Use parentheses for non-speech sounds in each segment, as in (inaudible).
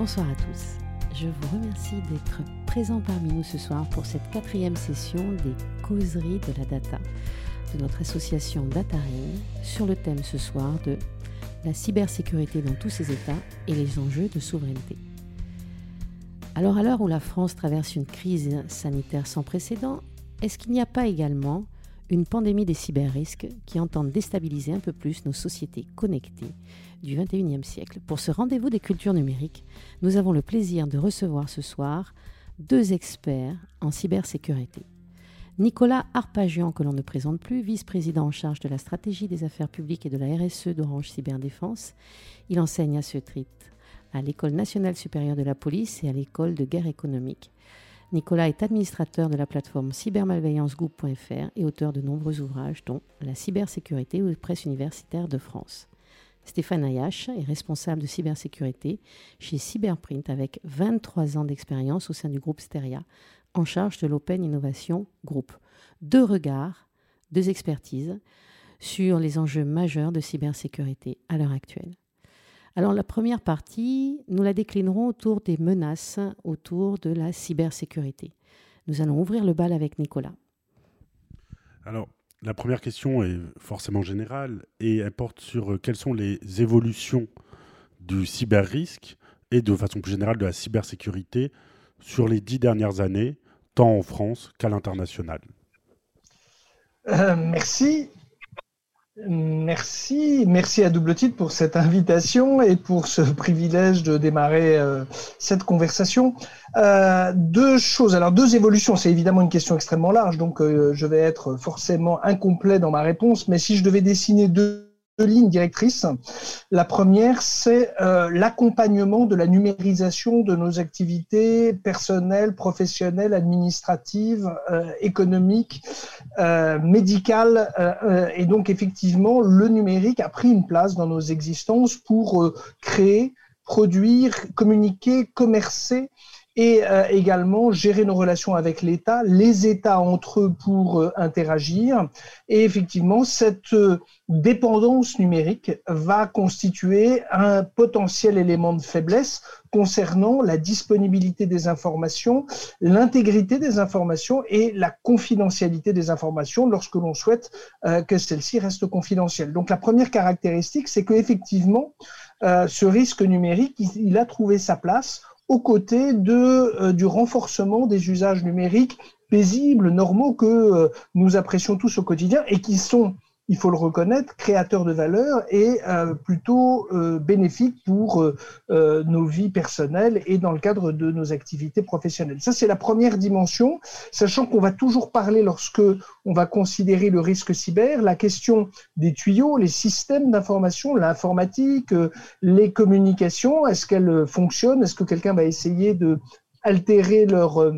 Bonsoir à tous. Je vous remercie d'être présents parmi nous ce soir pour cette quatrième session des causeries de la data de notre association DataRing sur le thème ce soir de la cybersécurité dans tous ses états et les enjeux de souveraineté. Alors à l'heure où la France traverse une crise sanitaire sans précédent, est-ce qu'il n'y a pas également une pandémie des cyberrisques qui entendent déstabiliser un peu plus nos sociétés connectées du 21e siècle. Pour ce rendez-vous des cultures numériques, nous avons le plaisir de recevoir ce soir deux experts en cybersécurité. Nicolas Arpagian, que l'on ne présente plus, vice-président en charge de la stratégie des affaires publiques et de la RSE d'Orange Cyberdéfense. Il enseigne à ce titre à l'École nationale supérieure de la police et à l'École de guerre économique. Nicolas est administrateur de la plateforme cybermalveillanceGroup.fr et auteur de nombreux ouvrages, dont La cybersécurité aux presses universitaires de France. Stéphane Ayache est responsable de cybersécurité chez Cyberprint avec 23 ans d'expérience au sein du groupe Steria, en charge de l'Open Innovation Group. Deux regards, deux expertises sur les enjeux majeurs de cybersécurité à l'heure actuelle. Alors la première partie, nous la déclinerons autour des menaces autour de la cybersécurité. Nous allons ouvrir le bal avec Nicolas. Alors, la première question est forcément générale et elle porte sur euh, quelles sont les évolutions du cyber-risque et de façon plus générale de la cybersécurité sur les dix dernières années, tant en France qu'à l'international? Euh, merci. Merci, merci à double titre pour cette invitation et pour ce privilège de démarrer euh, cette conversation. Euh, deux choses, alors deux évolutions, c'est évidemment une question extrêmement large, donc euh, je vais être forcément incomplet dans ma réponse, mais si je devais dessiner deux deux lignes directrices. La première, c'est euh, l'accompagnement de la numérisation de nos activités personnelles, professionnelles, administratives, euh, économiques, euh, médicales. et donc, effectivement, le numérique a pris une place dans nos existences pour créer, produire, communiquer, commercer et euh, également gérer nos relations avec l'État, les États entre eux pour euh, interagir. Et effectivement, cette euh, dépendance numérique va constituer un potentiel élément de faiblesse concernant la disponibilité des informations, l'intégrité des informations et la confidentialité des informations lorsque l'on souhaite que celles-ci restent confidentielles. Donc la première caractéristique, c'est qu'effectivement, ce risque numérique, il a trouvé sa place aux côtés de, euh, du renforcement des usages numériques paisibles, normaux que euh, nous apprécions tous au quotidien et qui sont il faut le reconnaître, créateur de valeur et euh, plutôt euh, bénéfique pour euh, nos vies personnelles et dans le cadre de nos activités professionnelles. Ça, c'est la première dimension, sachant qu'on va toujours parler lorsque on va considérer le risque cyber, la question des tuyaux, les systèmes d'information, l'informatique, les communications, est-ce qu'elles fonctionnent Est-ce que quelqu'un va essayer de altérer leur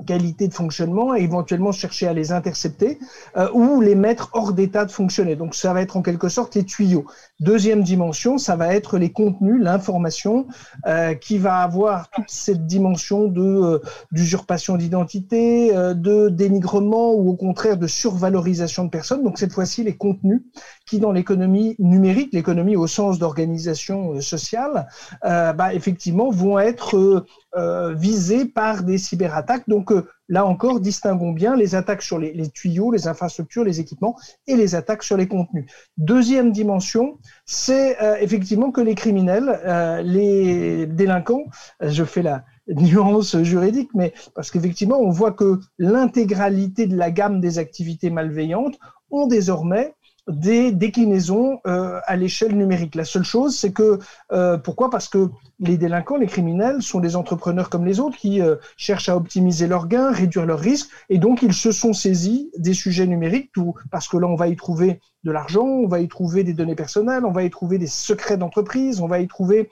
qualité de fonctionnement et éventuellement chercher à les intercepter euh, ou les mettre hors d'état de fonctionner. Donc ça va être en quelque sorte les tuyaux. Deuxième dimension, ça va être les contenus, l'information euh, qui va avoir toute cette dimension de euh, d'usurpation d'identité, de dénigrement ou au contraire de survalorisation de personnes. Donc cette fois-ci les contenus qui dans l'économie numérique, l'économie au sens d'organisation sociale, bah, effectivement vont être euh, visés par des cyberattaques. Donc euh, là encore, distinguons bien les attaques sur les, tuyaux, les infrastructures, les équipements et les attaques sur les contenus. Deuxième dimension, c'est euh, effectivement que les criminels, les délinquants, je fais la nuance juridique, mais parce qu'effectivement, on voit que l'intégralité de la gamme des activités malveillantes ont désormais des déclinaisons euh, à l'échelle numérique. La seule chose, c'est que euh, pourquoi? Parce que les délinquants, les criminels sont des entrepreneurs comme les autres qui euh, cherchent à optimiser leurs gains, réduire leurs risques, et donc ils se sont saisis des sujets numériques, tout, parce que là on va y trouver de l'argent, on va y trouver des données personnelles, on va y trouver des secrets d'entreprise, on va y trouver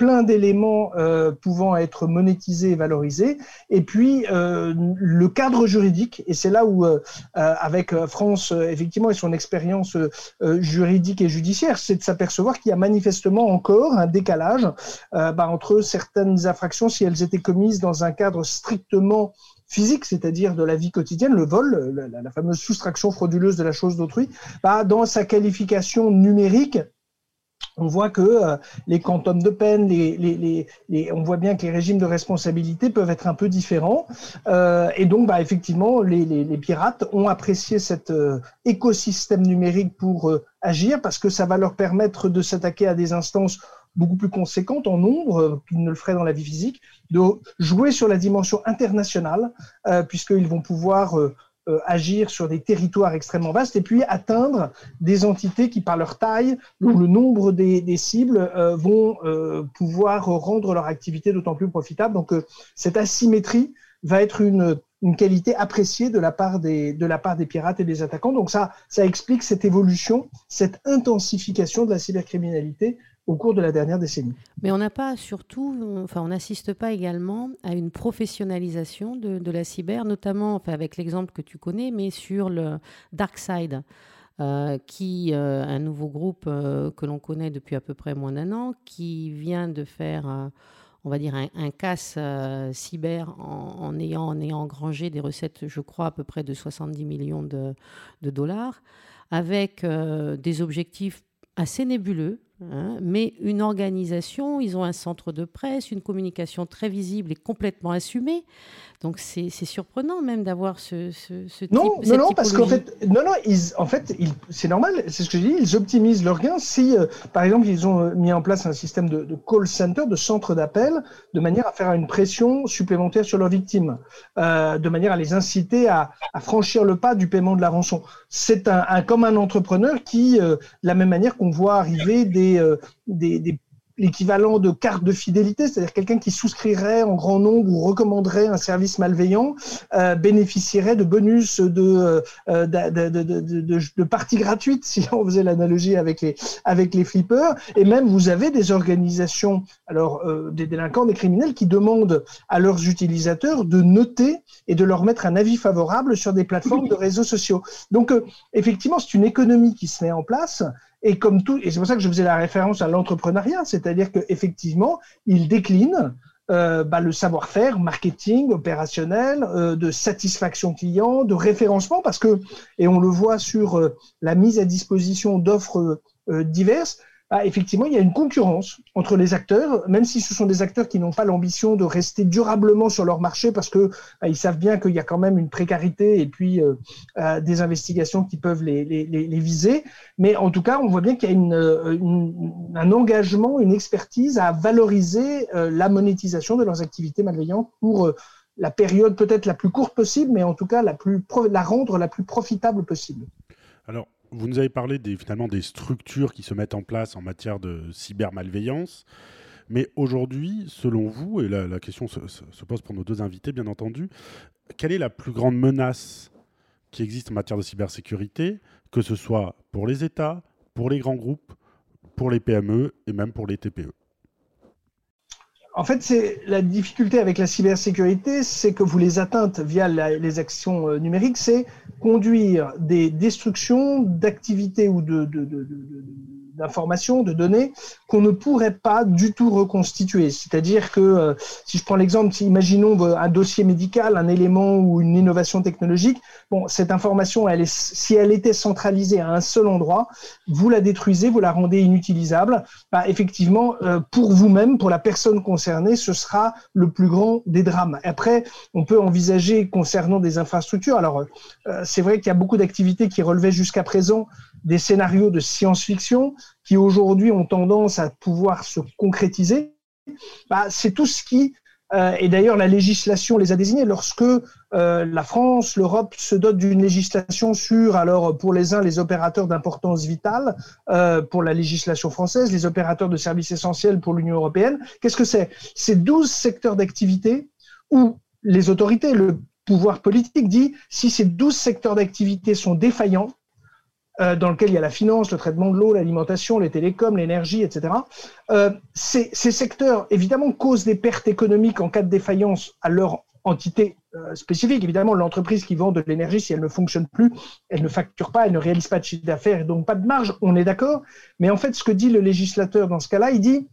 plein d'éléments euh, pouvant être monétisés et valorisés. Et puis, euh, le cadre juridique, et c'est là où, euh, avec France, effectivement, et son expérience juridique et judiciaire, c'est de s'apercevoir qu'il y a manifestement encore un décalage bah, entre certaines infractions, si elles étaient commises dans un cadre strictement physique, c'est-à-dire de la vie quotidienne, le vol, la, fameuse soustraction frauduleuse de la chose d'autrui, bah, dans sa qualification numérique, on voit que euh, les quantums de peine, on voit bien que les régimes de responsabilité peuvent être un peu différents. Euh, et donc, bah, effectivement, les, pirates ont apprécié cet euh, écosystème numérique pour agir parce que ça va leur permettre de s'attaquer à des instances beaucoup plus conséquentes en nombre qu'ils ne le feraient dans la vie physique, de jouer sur la dimension internationale, puisqu'ils vont pouvoir euh, agir sur des territoires extrêmement vastes et puis atteindre des entités qui, par leur taille ou le nombre des, cibles, euh, vont euh, pouvoir rendre leur activité d'autant plus profitable. Donc, cette asymétrie va être une, une, qualité appréciée de la, part des, de la part des pirates et des attaquants. Donc, ça, ça explique cette évolution, cette intensification de la cybercriminalité au cours de la dernière décennie. Mais on n'a pas surtout, enfin on n'assiste pas également à une professionnalisation de, la cyber, notamment enfin, avec l'exemple que tu connais, mais sur le dark side. Euh, qui euh, un nouveau groupe euh, que l'on connaît depuis à peu près moins d'un an, qui vient de faire, on va dire, un, casse cyber en, ayant, en ayant engrangé des recettes, je crois, à peu près de 70 millions de dollars, avec des objectifs assez nébuleux, Hein, mais une organisation, ils ont un centre de presse, une communication très visible et complètement assumée. Donc c'est surprenant même d'avoir ce, ce, ce non, type. Non, non, parce qu'en fait, non, non, ils, en fait, c'est normal, c'est ce que je dis, ils optimisent leurs gains si, euh, par exemple, ils ont euh, mis en place un système de, de call center, de centre d'appel, de manière à faire une pression supplémentaire sur leurs victimes, euh, de manière à les inciter à, à, franchir le pas du paiement de la rançon. C'est un, un, comme un entrepreneur qui, euh, de la même manière qu'on voit arriver des, des, des l'équivalent de carte de fidélité, c'est-à-dire quelqu'un qui souscrirait en grand nombre ou recommanderait un service malveillant, euh, bénéficierait de bonus de, euh, de, parties gratuites, si on faisait l'analogie avec les, avec les flippers. Et même, vous avez des organisations, alors euh, des délinquants, des criminels, qui demandent à leurs utilisateurs de noter et de leur mettre un avis favorable sur des plateformes de réseaux sociaux. Donc, euh, effectivement, c'est une économie qui se met en place et comme tout, et c'est pour ça que je faisais la référence à l'entrepreneuriat, c'est-à-dire qu'effectivement, il décline euh, bah, le savoir-faire marketing, opérationnel, euh, de satisfaction client, de référencement, parce que, et on le voit sur euh, la mise à disposition d'offres diverses, ah, effectivement, il y a une concurrence entre les acteurs, même si ce sont des acteurs qui n'ont pas l'ambition de rester durablement sur leur marché parce que bah, ils savent bien qu'il y a quand même une précarité et puis euh, euh, des investigations qui peuvent les, viser. Mais en tout cas, on voit bien qu'il y a une, un engagement, une expertise à valoriser euh, la monétisation de leurs activités malveillantes pour la période peut-être la plus courte possible, mais en tout cas la, la rendre la plus profitable possible. Alors, vous nous avez parlé des, finalement des structures qui se mettent en place en matière de cybermalveillance. Mais aujourd'hui, selon vous, et la, question se, pose pour nos deux invités, bien entendu, quelle est la plus grande menace qui existe en matière de cybersécurité, que ce soit pour les États, pour les grands groupes, pour les PME et même pour les TPE en fait, c'est la difficulté avec la cybersécurité, c'est que vous les atteintes via les actions euh, numériques, c'est conduire des destructions d'activités ou de, de, de, d'informations, de données qu'on ne pourrait pas du tout reconstituer. C'est-à-dire que, euh, si je prends l'exemple, imaginons un dossier médical, un élément ou une innovation technologique, bon, cette information, elle est, si elle était centralisée à un seul endroit, vous la détruisez, vous la rendez inutilisable. Bah, effectivement, euh, pour vous-même, pour la personne concernée, ce sera le plus grand des drames. Après, on peut envisager concernant des infrastructures. Alors, euh, c'est vrai qu'il y a beaucoup d'activités qui relevaient jusqu'à présent des scénarios de science-fiction qui aujourd'hui ont tendance à pouvoir se concrétiser, bah, c'est tout ce qui, euh, et d'ailleurs la législation les a désignés, lorsque euh, la France, l'Europe se dote d'une législation sur, alors pour les uns, les opérateurs d'importance vitale, euh, pour la législation française, les opérateurs de services essentiels pour l'Union européenne, qu'est-ce que c'est? C'est 12 secteurs d'activité où les autorités, le pouvoir politique dit, si ces 12 secteurs d'activité sont défaillants, euh, dans lequel il y a la finance, le traitement de l'eau, l'alimentation, les télécoms, l'énergie, etc. Euh, ces, secteurs, évidemment, causent des pertes économiques en cas de défaillance à leur entité euh, spécifique. Évidemment, l'entreprise qui vend de l'énergie, si elle ne fonctionne plus, elle ne facture pas, elle ne réalise pas de chiffre d'affaires et donc pas de marge, on est d'accord. Mais en fait, ce que dit le législateur dans ce cas-là, il dit,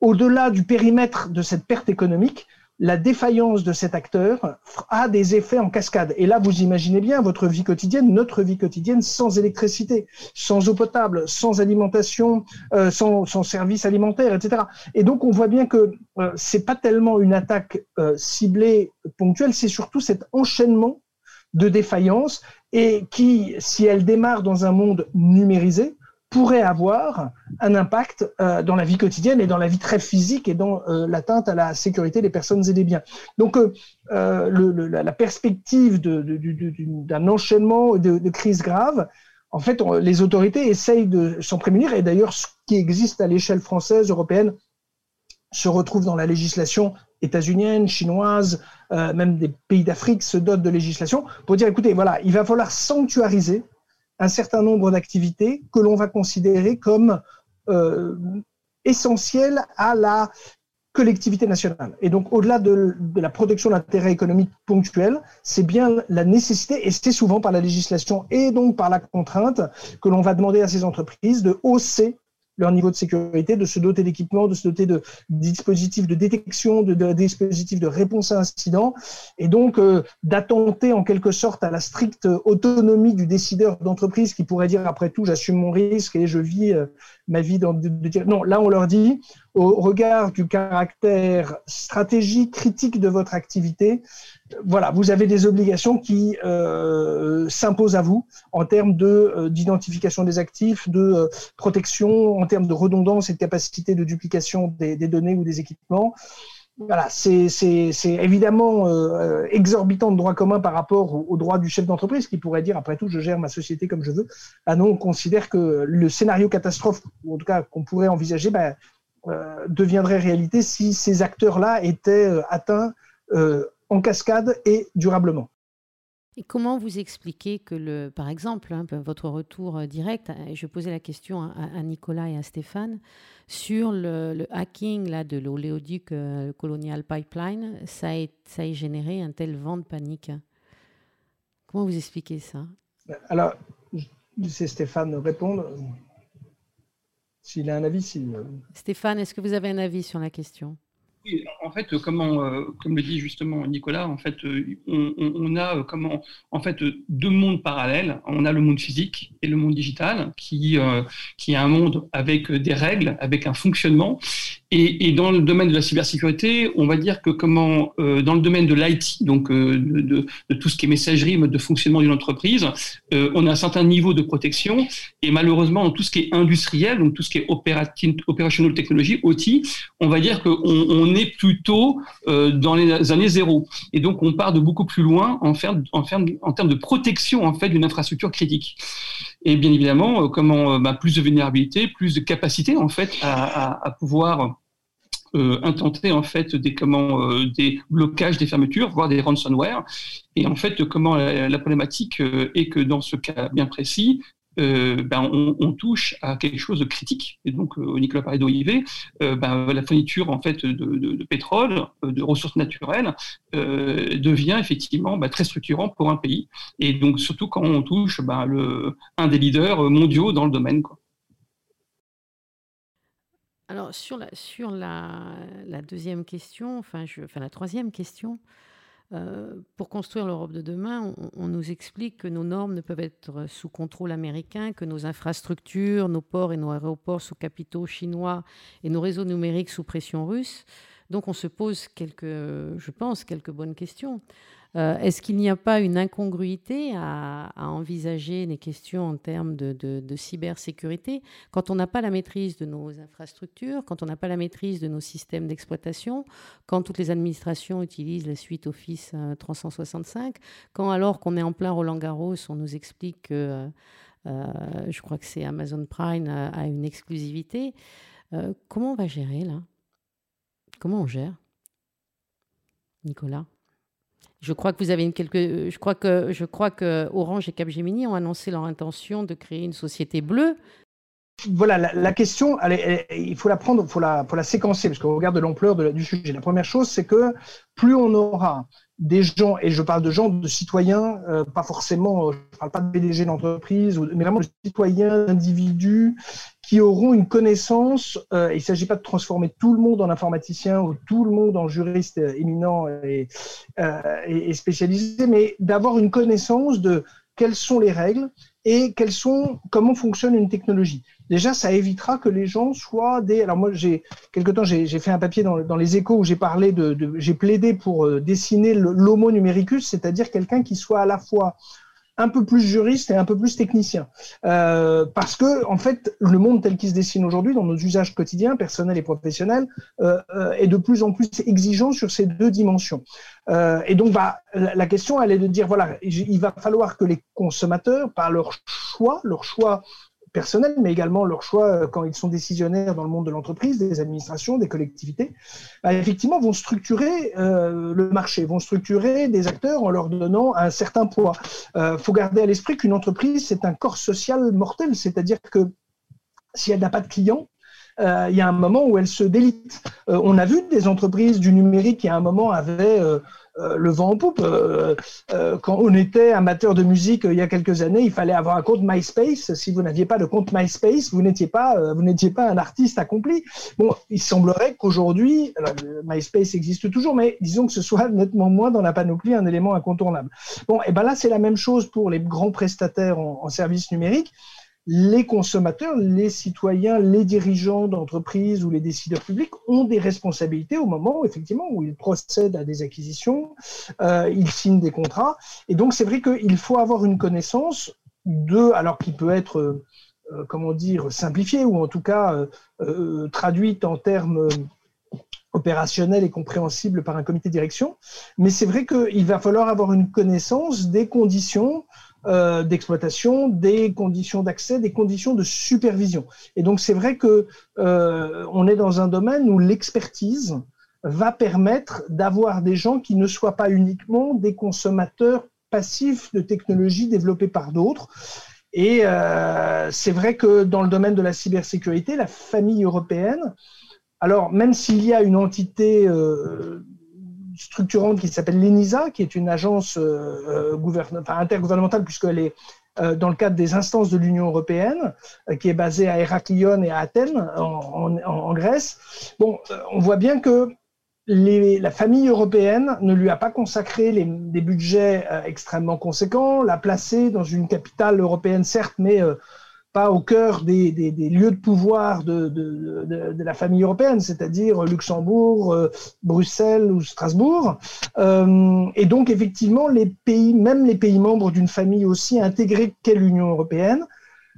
au-delà du périmètre de cette perte économique, la défaillance de cet acteur a des effets en cascade. Et là, vous imaginez bien votre vie quotidienne, notre vie quotidienne, sans électricité, sans eau potable, sans alimentation, euh, sans, sans, service alimentaire, etc. Et donc, on voit bien que euh, c'est pas tellement une attaque euh, ciblée ponctuelle, c'est surtout cet enchaînement de défaillances et qui, si elle démarre dans un monde numérisé, pourrait avoir un impact euh, dans la vie quotidienne et dans la vie très physique et dans euh, l'atteinte à la sécurité des personnes et des biens. Donc, euh, la, perspective d'un enchaînement de, de crises graves, en fait, les autorités essayent de s'en prémunir. Et d'ailleurs, ce qui existe à l'échelle française, européenne, se retrouve dans la législation états-unienne, chinoise, même des pays d'Afrique se dotent de législation pour dire, écoutez, voilà, il va falloir sanctuariser un certain nombre d'activités que l'on va considérer comme euh, essentielles à la collectivité nationale. Et donc, au-delà de, la protection de l'intérêt économique ponctuel, c'est bien la nécessité, et c'est souvent par la législation et donc par la contrainte, que l'on va demander à ces entreprises de hausser leur niveau de sécurité, de se doter d'équipements, de se doter de dispositifs de détection, de, dispositifs de réponse à incidents, et donc euh, d'attenter en quelque sorte à la stricte autonomie du décideur d'entreprise qui pourrait dire après tout j'assume mon risque et je vis euh, ma vie dans de, de, non là on leur dit au regard du caractère stratégique critique de votre activité voilà, vous avez des obligations qui euh, s'imposent à vous en termes de euh, d'identification des actifs, de euh, protection, en termes de redondance et de capacité de duplication des, données ou des équipements. Voilà, c'est évidemment exorbitant de droit commun par rapport au, droit du chef d'entreprise qui pourrait dire après tout je gère ma société comme je veux. Ah non, on considère que le scénario catastrophe, ou en tout cas qu'on pourrait envisager, ben, deviendrait réalité si ces acteurs-là étaient atteints en cascade et durablement. Et comment vous expliquez que, le, par exemple, hein, votre retour euh, direct, euh, je posais la question à, Nicolas et à Stéphane, sur le, hacking là, de l'oléoduc euh, Colonial Pipeline, ça a, ça a généré un tel vent de panique. Comment vous expliquez ça? Alors, je laisser Stéphane répondre. S'il a un avis. Stéphane, est-ce que vous avez un avis sur la question? En fait, comment, euh, comme le dit justement Nicolas, en fait, euh, on, a euh, en fait, deux mondes parallèles. On a le monde physique et le monde digital, qui, qui est un monde avec des règles, avec un fonctionnement. Et, dans le domaine de la cybersécurité, on va dire que comment, dans le domaine de l'IT, donc de, tout ce qui est messagerie, mode de fonctionnement d'une entreprise, on a un certain niveau de protection. Et malheureusement, dans tout ce qui est industriel, donc tout ce qui est operational technology, OT, on va dire qu'on on est plutôt euh, dans les années zéro. Et donc, on part de beaucoup plus loin en termes de protection en fait d'une infrastructure critique. Et bien évidemment, euh, comment euh, bah, plus de vulnérabilité, plus de capacité en fait à, pouvoir intenter en fait des comment des blocages, des fermetures, voire des ransomware. Et en fait, comment la problématique est que dans ce cas bien précis, euh, ben, on, touche à quelque chose de critique. Et donc, euh, Nicolas parlait d'OIV, euh, ben, la fourniture en fait de, pétrole, de ressources naturelles, devient effectivement ben, très structurant pour un pays. Et donc, surtout quand on touche un des leaders mondiaux dans le domaine. Alors, sur la, deuxième question, enfin la troisième question, euh, pour construire l'Europe de demain, on, nous explique que nos normes ne peuvent être sous contrôle américain, que nos infrastructures, nos ports et nos aéroports sous capitaux chinois et nos réseaux numériques sous pression russe. Donc on se pose quelques, je pense, quelques bonnes questions. Euh, est-ce qu'il n'y a pas une incongruité à, envisager des questions en termes de, cybersécurité quand on n'a pas la maîtrise de nos infrastructures, quand on n'a pas la maîtrise de nos systèmes d'exploitation, quand toutes les administrations utilisent la suite Office 365, euh, quand alors qu'on est en plein Roland Garros, on nous explique que, euh, je crois que c'est Amazon Prime, a une exclusivité. comment on va gérer là? Comment on gère? Nicolas? Je crois que vous avez une quelque, je crois que je crois que Orange et Capgemini ont annoncé leur intention de créer une société bleue. Voilà, la, question, il faut la prendre, il faut la, séquencer, parce qu'on regarde l'ampleur du sujet. La première chose, c'est que plus on aura des gens, et je parle de gens, de citoyens, euh, pas forcément, je ne parle pas de PDG d'entreprise, mais vraiment de citoyens, d'individus qui auront une connaissance, euh, il ne s'agit pas de transformer tout le monde en informaticien ou tout le monde en juriste éminent euh, et spécialisé, mais d'avoir une connaissance de quelles sont les règles et quelles sont, comment fonctionne une technologie. Déjà, ça évitera que les gens soient des. Alors moi, j'ai quelque temps, j'ai fait un papier dans, les Échos où j'ai parlé de, de j'ai plaidé pour euh, dessiner l'homo numericus, c'est-à-dire quelqu'un qui soit à la fois un peu plus juriste et un peu plus technicien. Euh, parce que, en fait, le monde tel qu'il se dessine aujourd'hui, dans nos usages quotidiens, personnels et professionnels, euh, euh, est de plus en plus exigeant sur ces deux dimensions. Et donc, bah, la, question, elle est de dire, voilà, il va falloir que les consommateurs, par leur choix, leur choix personnels, mais également leur choix euh, quand ils sont décisionnaires dans le monde de l'entreprise, des administrations, des collectivités, bah, effectivement vont structurer euh, le marché, vont structurer des acteurs en leur donnant un certain poids. Il euh, faut garder à l'esprit qu'une entreprise, c'est un corps social mortel, c'est-à-dire que si elle n'a pas de clients, il y a un moment où elle se délite. On a vu des entreprises du numérique qui à un moment avaient le vent en poupe. Euh, euh, quand on était amateur de musique il y a quelques années, il fallait avoir un compte MySpace. Si vous n'aviez pas de compte MySpace, vous n'étiez pas, vous n'étiez pas un artiste accompli. Bon, il semblerait qu'aujourd'hui, MySpace existe toujours, mais disons que ce soit nettement moins dans la panoplie un élément incontournable. Bon, et ben là, c'est la même chose pour les grands prestataires en, en services numériques les consommateurs, les citoyens, les dirigeants d'entreprises ou les décideurs publics ont des responsabilités au moment effectivement où ils procèdent à des acquisitions, euh, ils signent des contrats. Et donc c'est vrai qu'il faut avoir une connaissance de, alors qui peut être, euh, comment dire, simplifiée ou en tout cas euh, euh traduite en termes opérationnels et compréhensibles par un comité de direction. Mais c'est vrai qu'il va falloir avoir une connaissance des conditions euh, d'exploitation, des conditions d'accès, des conditions de supervision. Et donc c'est vrai que euh, on est dans un domaine où l'expertise va permettre d'avoir des gens qui ne soient pas uniquement des consommateurs passifs de technologies développées par d'autres. Et euh, c'est vrai que dans le domaine de la cybersécurité, la famille européenne, alors même s'il y a une entité structurante qui s'appelle l'ENISA, qui est une agence euh, enfin, intergouvernementale, puisqu'elle est euh, dans le cadre des instances de l'Union européenne, euh, qui est basée à Héraclion et à Athènes, en, Grèce. Bon, euh, on voit bien que la famille européenne ne lui a pas consacré des budgets euh, extrêmement conséquents, l'a placé dans une capitale européenne, certes, mais pas au cœur des, lieux de pouvoir de la famille européenne, c'est-à-dire Luxembourg, euh, Bruxelles ou Strasbourg. Euh, et donc, effectivement, les pays, même les pays membres d'une famille aussi intégrée qu'est l'Union européenne,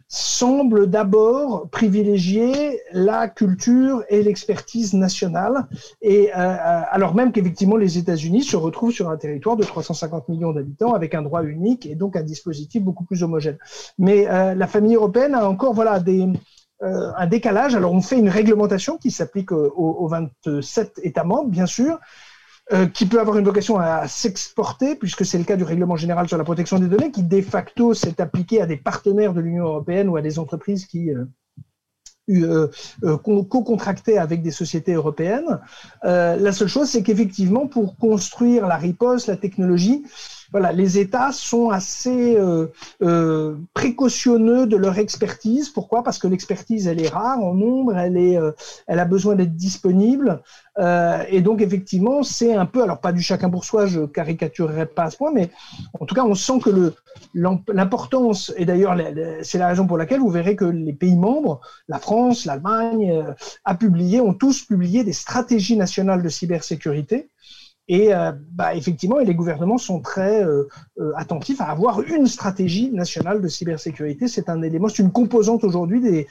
semble d'abord privilégier la culture et l'expertise nationale, et euh, euh, alors même qu'effectivement les États-Unis se retrouvent sur un territoire de 350 millions d'habitants avec un droit unique et donc un dispositif beaucoup plus homogène. Mais euh, la famille européenne a encore voilà des euh, un décalage. Alors on fait une réglementation qui s'applique aux, aux 27 États membres, bien sûr, euh, qui peut avoir une vocation à s'exporter, puisque c'est le cas du règlement général sur la protection des données, qui de facto s'est appliqué à des partenaires de l'Union européenne ou à des entreprises qui euh, euh, euh co-contractaient avec des sociétés européennes. Euh, la seule chose, c'est qu'effectivement, pour construire la riposte, la technologie, voilà, les États sont assez euh, euh, précautionneux de leur expertise. Pourquoi? Parce que l'expertise, elle est rare en nombre, elle, est, euh, elle a besoin d'être disponible. Euh, et donc, effectivement, c'est un peu, alors pas du chacun pour soi, je caricaturerai pas à ce point, mais en tout cas, on sent que l'importance, et d'ailleurs, c'est la raison pour laquelle vous verrez que les pays membres, la France, l'Allemagne, euh, a publié, ont tous publié des stratégies nationales de cybersécurité et euh, bah, effectivement, les gouvernements sont très euh, euh, attentifs à avoir une stratégie nationale de cybersécurité. C'est un élément, c'est une composante aujourd'hui de,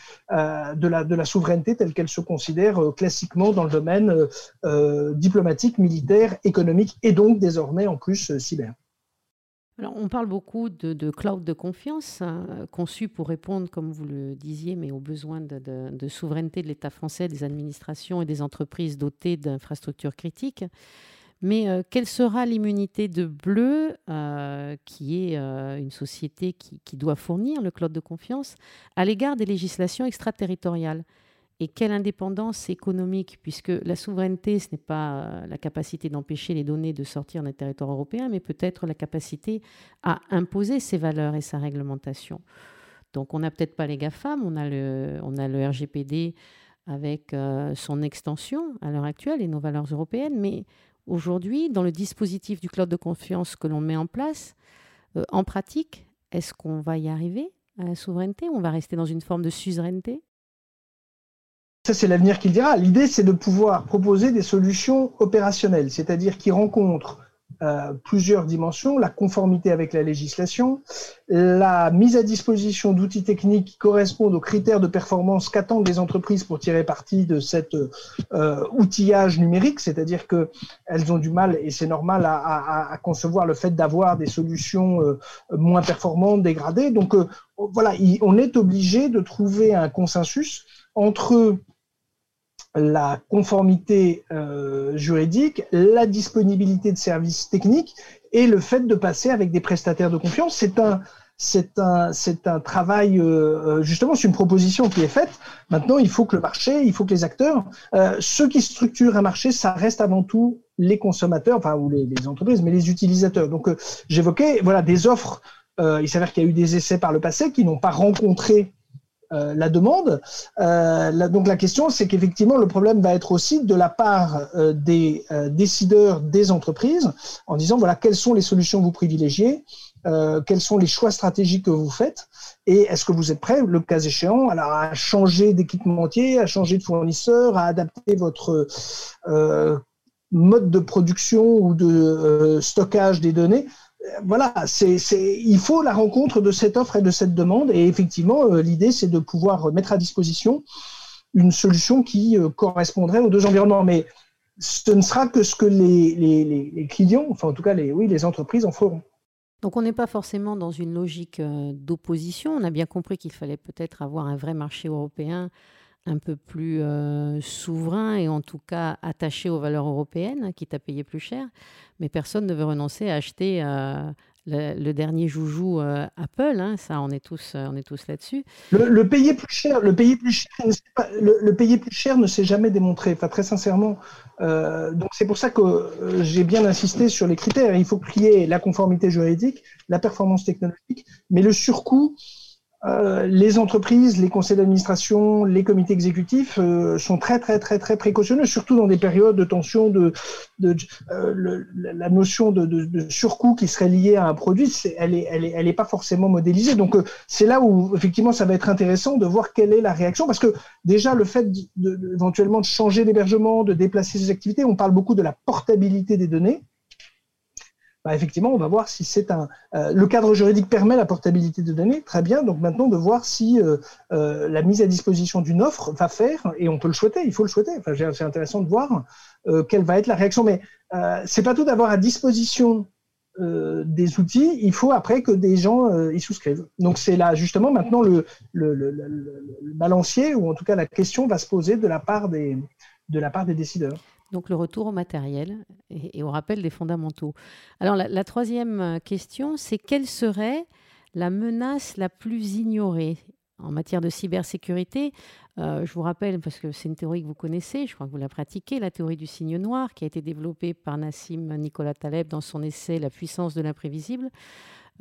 la, de la souveraineté telle qu'elle se considère classiquement dans le domaine diplomatique, militaire, économique et donc désormais en plus cyber. Alors, on parle beaucoup de, de cloud de confiance, hein, conçu pour répondre, comme vous le disiez, mais aux besoins de souveraineté de l'État français, des administrations et des entreprises dotées d'infrastructures critiques. Mais euh, quelle sera l'immunité de Bleu, euh, qui est euh, une société qui, doit fournir le cloud de confiance, à l'égard des législations extraterritoriales? Et quelle indépendance économique, puisque la souveraineté, ce n'est pas la capacité d'empêcher les données de sortir d'un territoire européen, mais peut-être la capacité à imposer ses valeurs et sa réglementation. Donc on n'a peut-être pas les GAFAM, on a le, RGPD avec son extension à l'heure actuelle et nos valeurs européennes, mais aujourd'hui, dans le dispositif du cloud de confiance que l'on met en place, euh, en pratique, est-ce qu'on va y arriver à la souveraineté? Ou on va rester dans une forme de suzeraineté? Ça, c'est l'avenir qui le dira. L'idée, c'est de pouvoir proposer des solutions opérationnelles, c'est-à-dire qui rencontrent euh, plusieurs dimensions, la conformité avec la législation, la mise à disposition d'outils techniques qui correspondent aux critères de performance qu'attendent les entreprises pour tirer parti de cet euh, outillage numérique, c'est-à-dire qu'elles ont du mal, et c'est normal, à, concevoir le fait d'avoir des solutions euh, moins performantes, dégradées. Donc voilà, on est obligé de trouver un consensus entre la conformité euh, juridique, la disponibilité de services techniques et le fait de passer avec des prestataires de confiance. C'est un, c'est un, c'est un travail, euh, justement, c'est une proposition qui est faite. Maintenant, il faut que le marché, il faut que les acteurs, euh, ceux qui structurent un marché, ça reste avant tout les consommateurs, enfin, ou les, les entreprises, mais les utilisateurs. Donc, euh, j'évoquais, voilà, des offres. Euh, il s'avère qu'il y a eu des essais par le passé qui n'ont pas rencontré euh, la demande. Euh, donc la question, c'est qu'effectivement, le problème va être aussi de la part euh, des décideurs des entreprises en disant, voilà, quelles sont les solutions que vous privilégiez, quels sont les choix stratégiques que vous faites, et est-ce que vous êtes prêt, le cas échéant, à changer d'équipementier, à changer de fournisseur, à adapter votre mode de production ou de stockage des données voilà, c'est, il faut la rencontre de cette offre et de cette demande. Et effectivement, euh, l'idée, c'est de pouvoir mettre à disposition une solution qui euh, correspondrait aux deux environnements. Mais ce ne sera que ce que les, les, clients, enfin en tout cas les, oui, les entreprises en feront. Donc on n'est pas forcément dans une logique euh, d'opposition. On a bien compris qu'il fallait peut-être avoir un vrai marché européen un peu plus euh, souverain et en tout cas attaché aux valeurs européennes, hein, quitte à payer plus cher. Mais personne ne veut renoncer à acheter euh, le, dernier joujou euh, Apple. Hein, ça, on est tous, on est tous là-dessus. Le, payer plus cher, le payer plus cher, ne s'est jamais démontré. Enfin, très sincèrement. donc c'est pour ça que j'ai bien insisté sur les critères. Il faut qu'il y ait la conformité juridique, la performance technologique, mais le surcoût euh, les entreprises, les conseils d'administration, les comités exécutifs euh, sont très très très très précautionneux, surtout dans des périodes de tension. De, euh, la notion de, surcoût qui serait liée à un produit, elle est, elle est, elle est pas forcément modélisée. Donc c'est là où effectivement ça va être intéressant de voir quelle est la réaction, parce que déjà le fait éventuellement de changer d'hébergement, de déplacer ses activités, on parle beaucoup de la portabilité des données. Bah, effectivement, on va voir si c'est un. Euh, le cadre juridique permet la portabilité de données, très bien. Donc maintenant, de voir si euh, euh, la mise à disposition d'une offre va faire, et on peut le souhaiter, il faut le souhaiter. Enfin, c'est intéressant de voir quelle va être la réaction. Mais c'est pas tout d'avoir à disposition des outils, il faut après que des gens y souscrivent. Donc c'est là justement maintenant le, balancier, ou en tout cas la question va se poser de la part des décideurs. Donc le retour au matériel et, au rappel des fondamentaux. Alors la, troisième euh, question, c'est quelle serait la menace la plus ignorée en matière de cybersécurité? Euh, Je vous rappelle, parce que c'est une théorie que vous connaissez, je crois que vous la pratiquez, la théorie du signe noir qui a été développée par Nassim Nicolas Taleb dans son essai La puissance de l'imprévisible.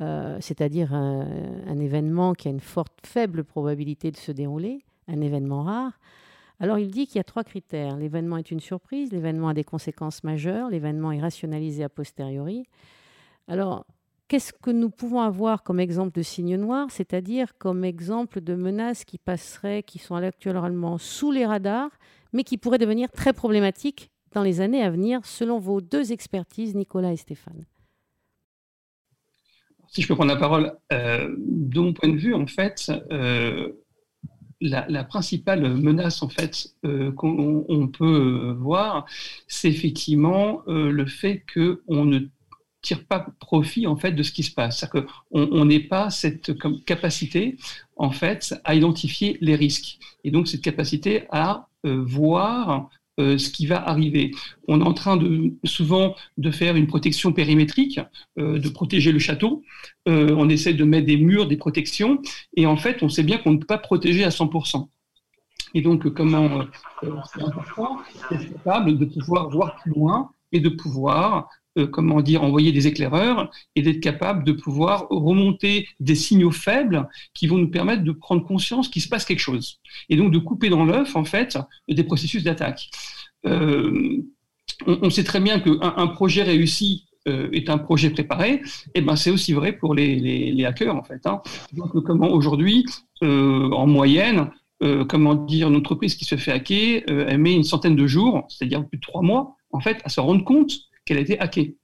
Euh, c'est-à-dire un, un, événement qui a une forte, faible probabilité de se dérouler, un événement rare, alors il dit qu'il y a trois critères. L'événement est une surprise, l'événement a des conséquences majeures, l'événement est rationalisé a posteriori. Alors, qu'est-ce que nous pouvons avoir comme exemple de signe noir, c'est-à-dire comme exemple de menaces qui passeraient, qui sont actuellement sous les radars, mais qui pourraient devenir très problématiques dans les années à venir, selon vos deux expertises, Nicolas et Stéphane? Si je peux prendre la parole, euh, de mon point de vue, en fait, euh, la, principale menace en fait euh, qu'on peut voir, c'est effectivement euh, le fait qu'on ne tire pas profit en fait de ce qui se passe. C'est-à-dire qu'on n'est pas cette capacité en fait à identifier les risques et donc cette capacité à euh, voir ce qui va arriver. On est en train de souvent de faire une protection périmétrique, de protéger le château. on essaie de mettre des murs, des protections, et en fait, on sait bien qu'on ne peut pas protéger à 100%. Et donc, comment c'est important d'être capable de pouvoir voir plus loin et de pouvoir euh, comment dire, envoyer des éclaireurs et d'être capable de pouvoir remonter des signaux faibles qui vont nous permettre de prendre conscience qu'il se passe quelque chose. Et donc de couper dans l'œuf, en fait, des processus d'attaque. Euh, on, sait très bien qu'un un projet réussi euh, est un projet préparé, et ben c'est aussi vrai pour les, hackers en fait. Hein. Comment aujourd'hui, en moyenne, comment dire, une entreprise qui se fait hacker, elle met une centaine de jours, c'est-à-dire plus de trois mois, en fait, à se rendre compte qu'elle a été hackée.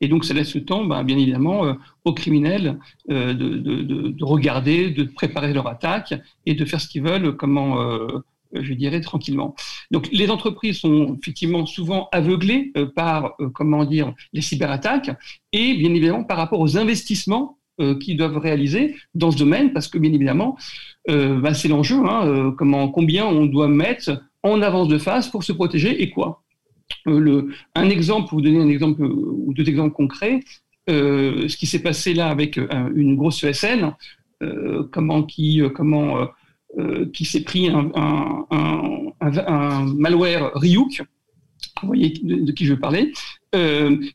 Et donc, ça laisse le temps, ben, bien évidemment, euh, aux criminels euh, de, regarder, de préparer leur attaque et de faire ce qu'ils veulent, comment, euh, je dirais, tranquillement. Donc, les entreprises sont effectivement souvent aveuglées par, comment dire, les cyberattaques et, bien évidemment, par rapport aux investissements qu'ils doivent réaliser dans ce domaine, parce que, bien évidemment, ben, c'est l'enjeu, hein, comment, combien on doit mettre en avance de phase pour se protéger et quoi. Euh, un exemple, pour vous donner un exemple ou deux exemples concrets, euh, ce qui s'est passé là avec euh, une grosse ESN, comment qui, comment, qui s'est pris un, malware Ryuk, vous voyez de, qui je veux parler,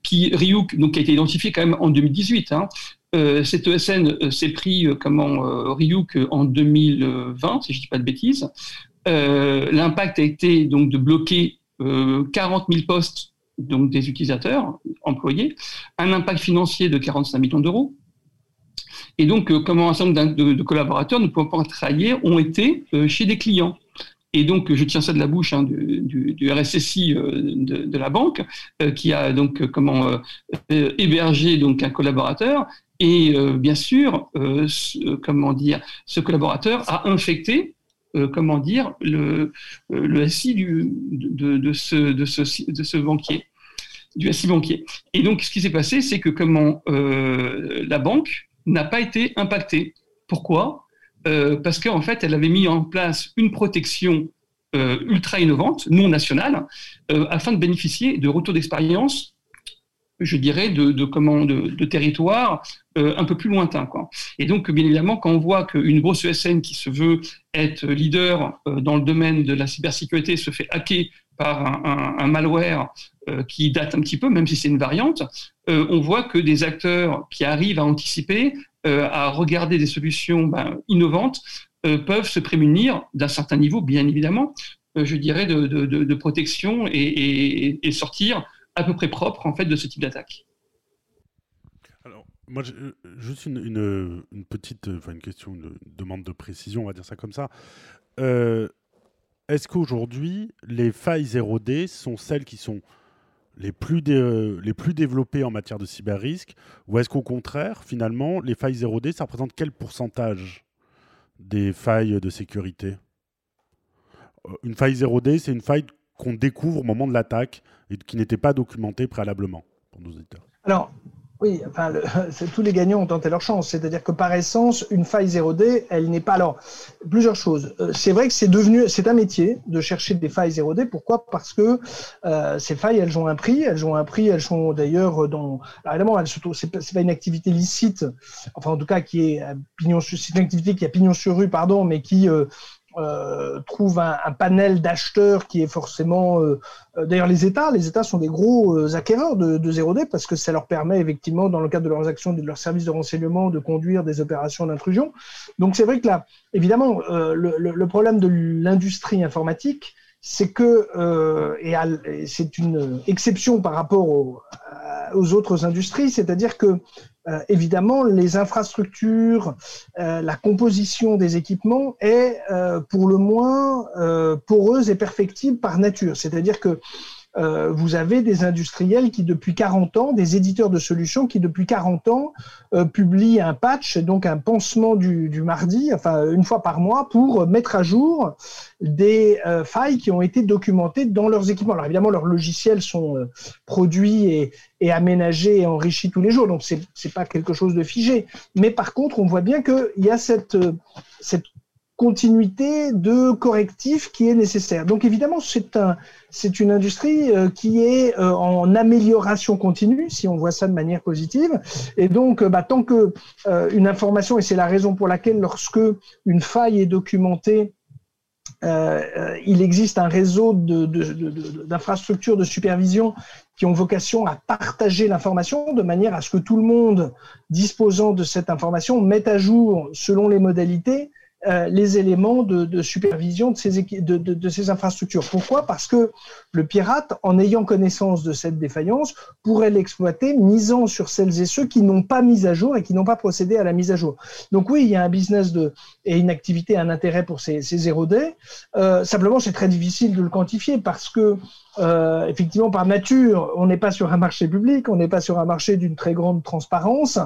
qui Ryuk, donc qui a été identifié quand même en 2018. Hein, cette ESN s'est pris comment Ryuk en 2020, si je ne dis pas de bêtises. L'impact a été donc de bloquer 40 euh, 000 postes donc des utilisateurs employés, un impact financier de 45 millions d'euros. Et donc, euh, comment un certain nombre de, collaborateurs ne pouvant pas travailler ont été euh, chez des clients. Et donc, je tiens ça de la bouche hein, du, RSSI de, la banque, qui a donc comment hébergé donc un collaborateur. Et bien sûr, comment dire, ce collaborateur a infecté euh, comment dire, le, euh, le SI de, ce, banquier, SI banquier. Et donc, ce qui s'est passé, c'est que comment euh, la banque n'a pas été impactée. Pourquoi? Parce qu'en fait, elle avait mis en place une protection ultra innovante, non nationale, afin de bénéficier de retours d'expérience je dirais, de, de, comment, de, de territoire euh, un peu plus lointain. Quoi. Et donc, bien évidemment, quand on voit qu'une grosse ESN qui se veut être leader euh, dans le domaine de la cybersécurité se fait hacker par un, un, malware euh, qui date un petit peu, même si c'est une variante, on voit que des acteurs qui arrivent à anticiper, à regarder des solutions ben, innovantes, peuvent se prémunir d'un certain niveau, bien évidemment, je dirais, de, de, de protection et, et, et sortir à peu près propre en fait de ce type d'attaque. Alors, moi, euh, juste une, une, petite, enfin une question, une demande de précision, on va dire ça comme ça. Euh, est-ce qu'aujourd'hui, les failles 0D sont celles qui sont les plus, les plus développées en matière de cyber-risque Ou est-ce qu'au contraire, finalement, les failles 0D, ça représente quel pourcentage des failles de sécurité? Euh, Une faille 0D, c'est une faille qu'on découvre au moment de l'attaque et qui n'était pas documenté préalablement pour nos éditeurs. Alors, oui, enfin, (laughs) tous les gagnants ont tenté leur chance. C'est-à-dire que par essence, une faille 0D, elle n'est pas. Alors, plusieurs choses. Euh, c'est vrai que c'est devenu, c'est un métier de chercher des failles 0D. Pourquoi? Parce que euh, ces failles, elles ont un prix. Elles ont un prix. Elles sont d'ailleurs dans. Alors évidemment, elles c'est pas, une activité licite. Enfin, en tout cas, qui est pignon. C'est une activité qui a pignon sur rue, pardon, mais qui euh, euh, trouve un, panel d'acheteurs qui est forcément euh, euh, d'ailleurs les États les États sont des gros acquéreurs de, de 0D parce que ça leur permet effectivement dans le cadre de leurs actions de leurs services de renseignement de conduire des opérations d'intrusion. Donc c'est vrai que là évidemment le, le, problème de l'industrie informatique c'est que et c'est une exception par rapport aux, aux autres industries c'est-à-dire que euh, évidemment, les infrastructures, euh, la composition des équipements est euh, pour le moins poreuse et perfectible par nature. C'est-à-dire que euh, vous avez des industriels qui, depuis 40 ans, des éditeurs de solutions qui, depuis 40 ans, euh, publient un patch, donc un pansement du, du, mardi, enfin une fois par mois, pour mettre à jour des euh, failles qui ont été documentées dans leurs équipements. Alors évidemment, leurs logiciels sont euh, produits et, et, aménagés et enrichis tous les jours, donc c'est n'est pas quelque chose de figé. Mais par contre, on voit bien qu'il y a cette, cette continuité de correctif qui est nécessaire. Donc évidemment, c'est un, c'est une industrie euh, qui est euh, en amélioration continue, si on voit ça de manière positive. Et donc, euh, bah, tant que une information, et c'est la raison pour laquelle lorsque une faille est documentée, il existe un réseau d'infrastructures de, de, de, supervision qui ont vocation à partager l'information de manière à ce que tout le monde disposant de cette information mette à jour, selon les modalités, euh, les éléments de, supervision de ces, de, de, ces, infrastructures. Pourquoi? Parce que le pirate, en ayant connaissance de cette défaillance, pourrait l'exploiter, misant sur celles et ceux qui n'ont pas mis à jour et qui n'ont pas procédé à la mise à jour. Donc oui, il y a un business de, et une activité, un intérêt pour ces, ces 0D. Euh, simplement, c'est très difficile de le quantifier parce que euh, effectivement, par nature, on n'est pas sur un marché public, on n'est pas sur un marché d'une très grande transparence.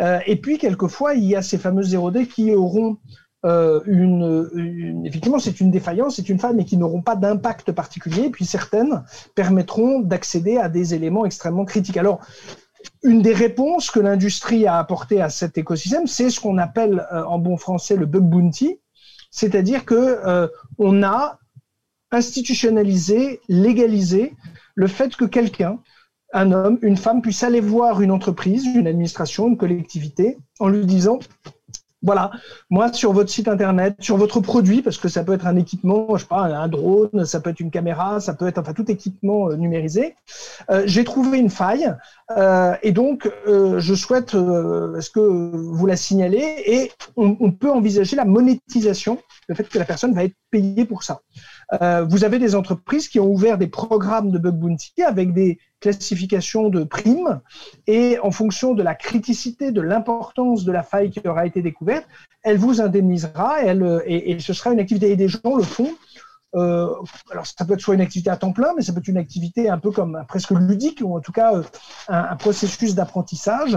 Euh, et puis, quelquefois, il y a ces fameuses 0D qui auront euh, effectivement, c'est une défaillance, c'est une faille, mais qui n'auront pas d'impact particulier. puis certaines permettront d'accéder à des éléments extrêmement critiques. Alors, une des réponses que l'industrie a apportées à cet écosystème, c'est ce qu'on appelle euh, en bon français le bug bounty, c'est-à-dire que euh, on a institutionnalisé, légalisé le fait que quelqu'un, un homme, une femme, puisse aller voir une entreprise, une administration, une collectivité, en lui disant voilà, moi sur votre site internet, sur votre produit, parce que ça peut être un équipement, je sais pas, un drone, ça peut être une caméra, ça peut être enfin tout équipement euh, numérisé. Euh, j'ai trouvé une faille euh, et donc je souhaite, est-ce que vous la signalez? Et on, on, peut envisager la monétisation, le fait que la personne va être payée pour ça. vous avez des entreprises qui ont ouvert des programmes de bug bounty avec des classification de primes et en fonction de la criticité, de l'importance de la faille qui aura été découverte, elle vous indemnisera et, elle, et, ce sera une activité. Et des gens le font. Euh, alors ça peut être soit une activité à temps plein, mais ça peut être une activité un peu comme presque ludique ou en tout cas euh, un, processus d'apprentissage.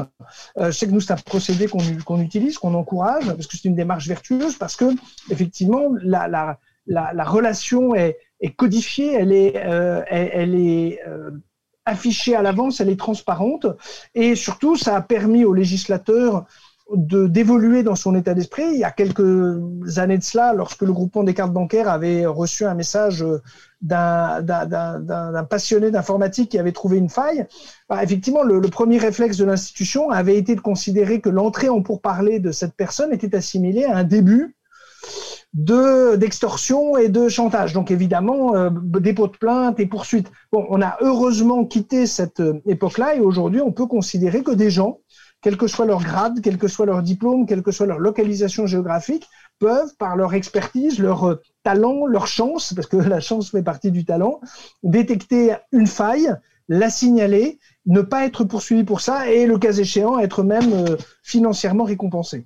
Euh, je sais que nous c'est un procédé qu'on utilise, qu'on encourage parce que c'est une démarche vertueuse parce que effectivement la, la, la, relation est, codifiée, elle est, elle, est affichée à l'avance, elle est transparente, et surtout, ça a permis aux législateurs de d'évoluer dans son état d'esprit. Il y a quelques années de cela, lorsque le groupement des cartes bancaires avait reçu un message d'un passionné d'informatique qui avait trouvé une faille, bah, effectivement, le, premier réflexe de l'institution avait été de considérer que l'entrée en pourparler de cette personne était assimilée à un début de d'extorsion et de chantage. Donc évidemment, euh, dépôt de plainte et poursuite. Bon, on a heureusement quitté cette euh, époque-là et aujourd'hui, on peut considérer que des gens, quel que soit leur grade, quel que soit leur diplôme, quelle que soit leur localisation géographique, peuvent, par leur expertise, leur euh, talent, leur chance, parce que (laughs) la chance fait partie du talent, détecter une faille, la signaler, ne pas être poursuivi pour ça et, le cas échéant, être même financièrement récompensé.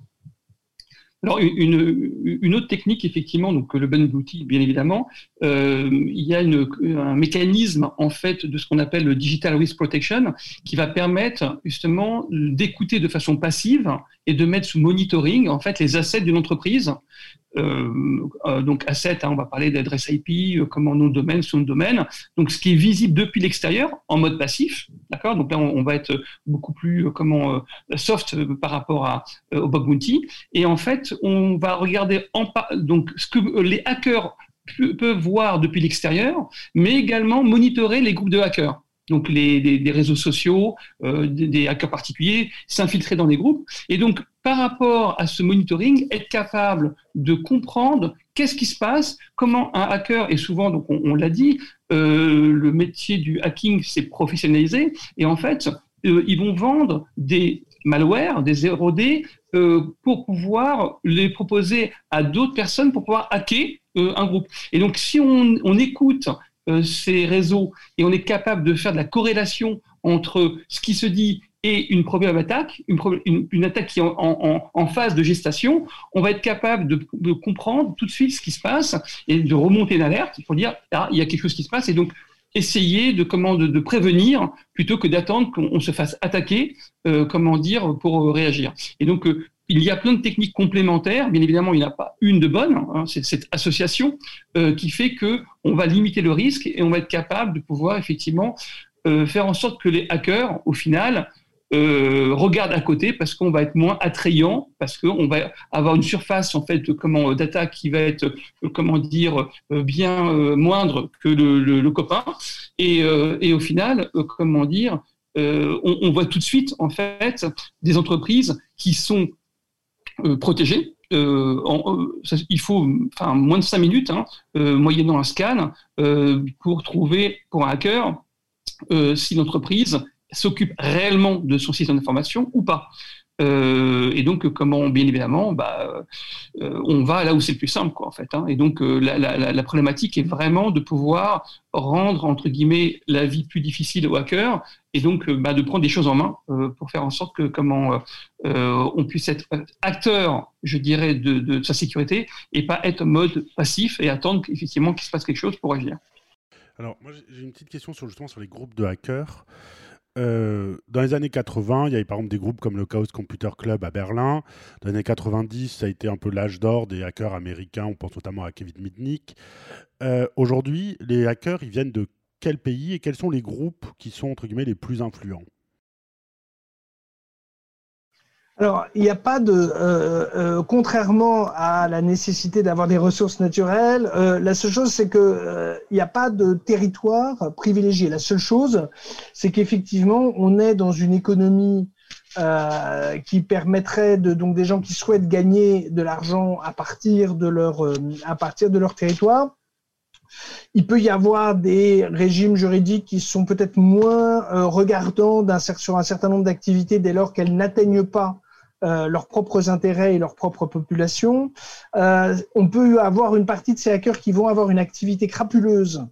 Alors, une, autre technique, effectivement, donc le Booty, bien évidemment, euh, il y a un mécanisme, en fait, de ce qu'on appelle le Digital Risk Protection, qui va permettre, justement, d'écouter de façon passive et de mettre sous monitoring, en fait, les assets d'une entreprise donc asset, hein, on va parler d'adresse IP, euh, comment nom de domaine, son domaine. Donc ce qui est visible depuis l'extérieur en mode passif, d'accord. Donc là on, va être beaucoup plus comment soft par rapport à, au bug bounty. Et en fait on va regarder en donc ce que les hackers peuvent voir depuis l'extérieur, mais également monitorer les groupes de hackers donc les, des, réseaux sociaux, euh, des, hackers particuliers, s'infiltrer dans des groupes. Et donc, par rapport à ce monitoring, être capable de comprendre qu'est-ce qui se passe, comment un hacker, et souvent, donc on, l'a dit, euh, le métier du hacking s'est professionnalisé, et en fait, euh, ils vont vendre des malwares, des 0D, pour pouvoir les proposer à d'autres personnes pour pouvoir hacker un groupe. Et donc, si on, on écoute euh, ces réseaux et on est capable de faire de la corrélation entre ce qui se dit et une probable attaque, une, attaque qui est en, phase de gestation, on va être capable de, comprendre tout de suite ce qui se passe et de remonter une alerte pour dire ah, il y a quelque chose qui se passe et donc essayer de comment de, prévenir plutôt que d'attendre qu'on se fasse attaquer, euh, comment dire, pour réagir. Et donc euh, il y a plein de techniques complémentaires. Bien évidemment, il n'y en a pas une de bonne. Hein, c'est cette association euh, qui fait que on va limiter le risque et on va être capable de pouvoir effectivement euh, faire en sorte que les hackers, au final, euh, regarde à côté parce qu'on va être moins attrayant, parce qu'on va avoir une surface en fait comment d'attaque qui va être comment dire bien moindre que le, copain et, et, au final comment dire on, on, voit tout de suite en fait des entreprises qui sont protégées euh, euh, il faut enfin, moins de 5 minutes, hein, euh, moyennant un scan, pour trouver pour un hacker si l'entreprise s'occupe réellement de son système d'information ou pas. Euh, et donc, comment, bien évidemment, bah, euh, on va là où c'est le plus simple, quoi, en fait. Hein. Et donc, euh, la, problématique est vraiment de pouvoir rendre, entre guillemets, la vie plus difficile aux hackers, et donc bah, de prendre des choses en main pour faire en sorte que comment on puisse être acteur, je dirais, de, sa sécurité, et pas être en mode passif et attendre effectivement qu'il se passe quelque chose pour agir. Alors, moi, j'ai une petite question sur, justement sur les groupes de hackers. Euh, dans les années 80, il y avait par exemple des groupes comme le Chaos Computer Club à Berlin. Dans les années 90, ça a été un peu l'âge d'or des hackers américains. On pense notamment à Kevin Mitnick. Euh, aujourd'hui, les hackers, ils viennent de quel pays et quels sont les groupes qui sont entre guillemets les plus influents? Alors, il n'y a pas de, euh, euh, contrairement à la nécessité d'avoir des ressources naturelles, euh, la seule chose c'est que il n'y a pas de territoire privilégié. La seule chose, c'est qu'effectivement, on est dans une économie qui permettrait de donc des gens qui souhaitent gagner de l'argent à partir de leur à partir de leur territoire. Il peut y avoir des régimes juridiques qui sont peut-être moins regardants sur un certain nombre d'activités dès lors qu'elles n'atteignent pas euh, leurs propres intérêts et leur propre population. Euh, on peut avoir une partie de ces hackers qui vont avoir une activité crapuleuse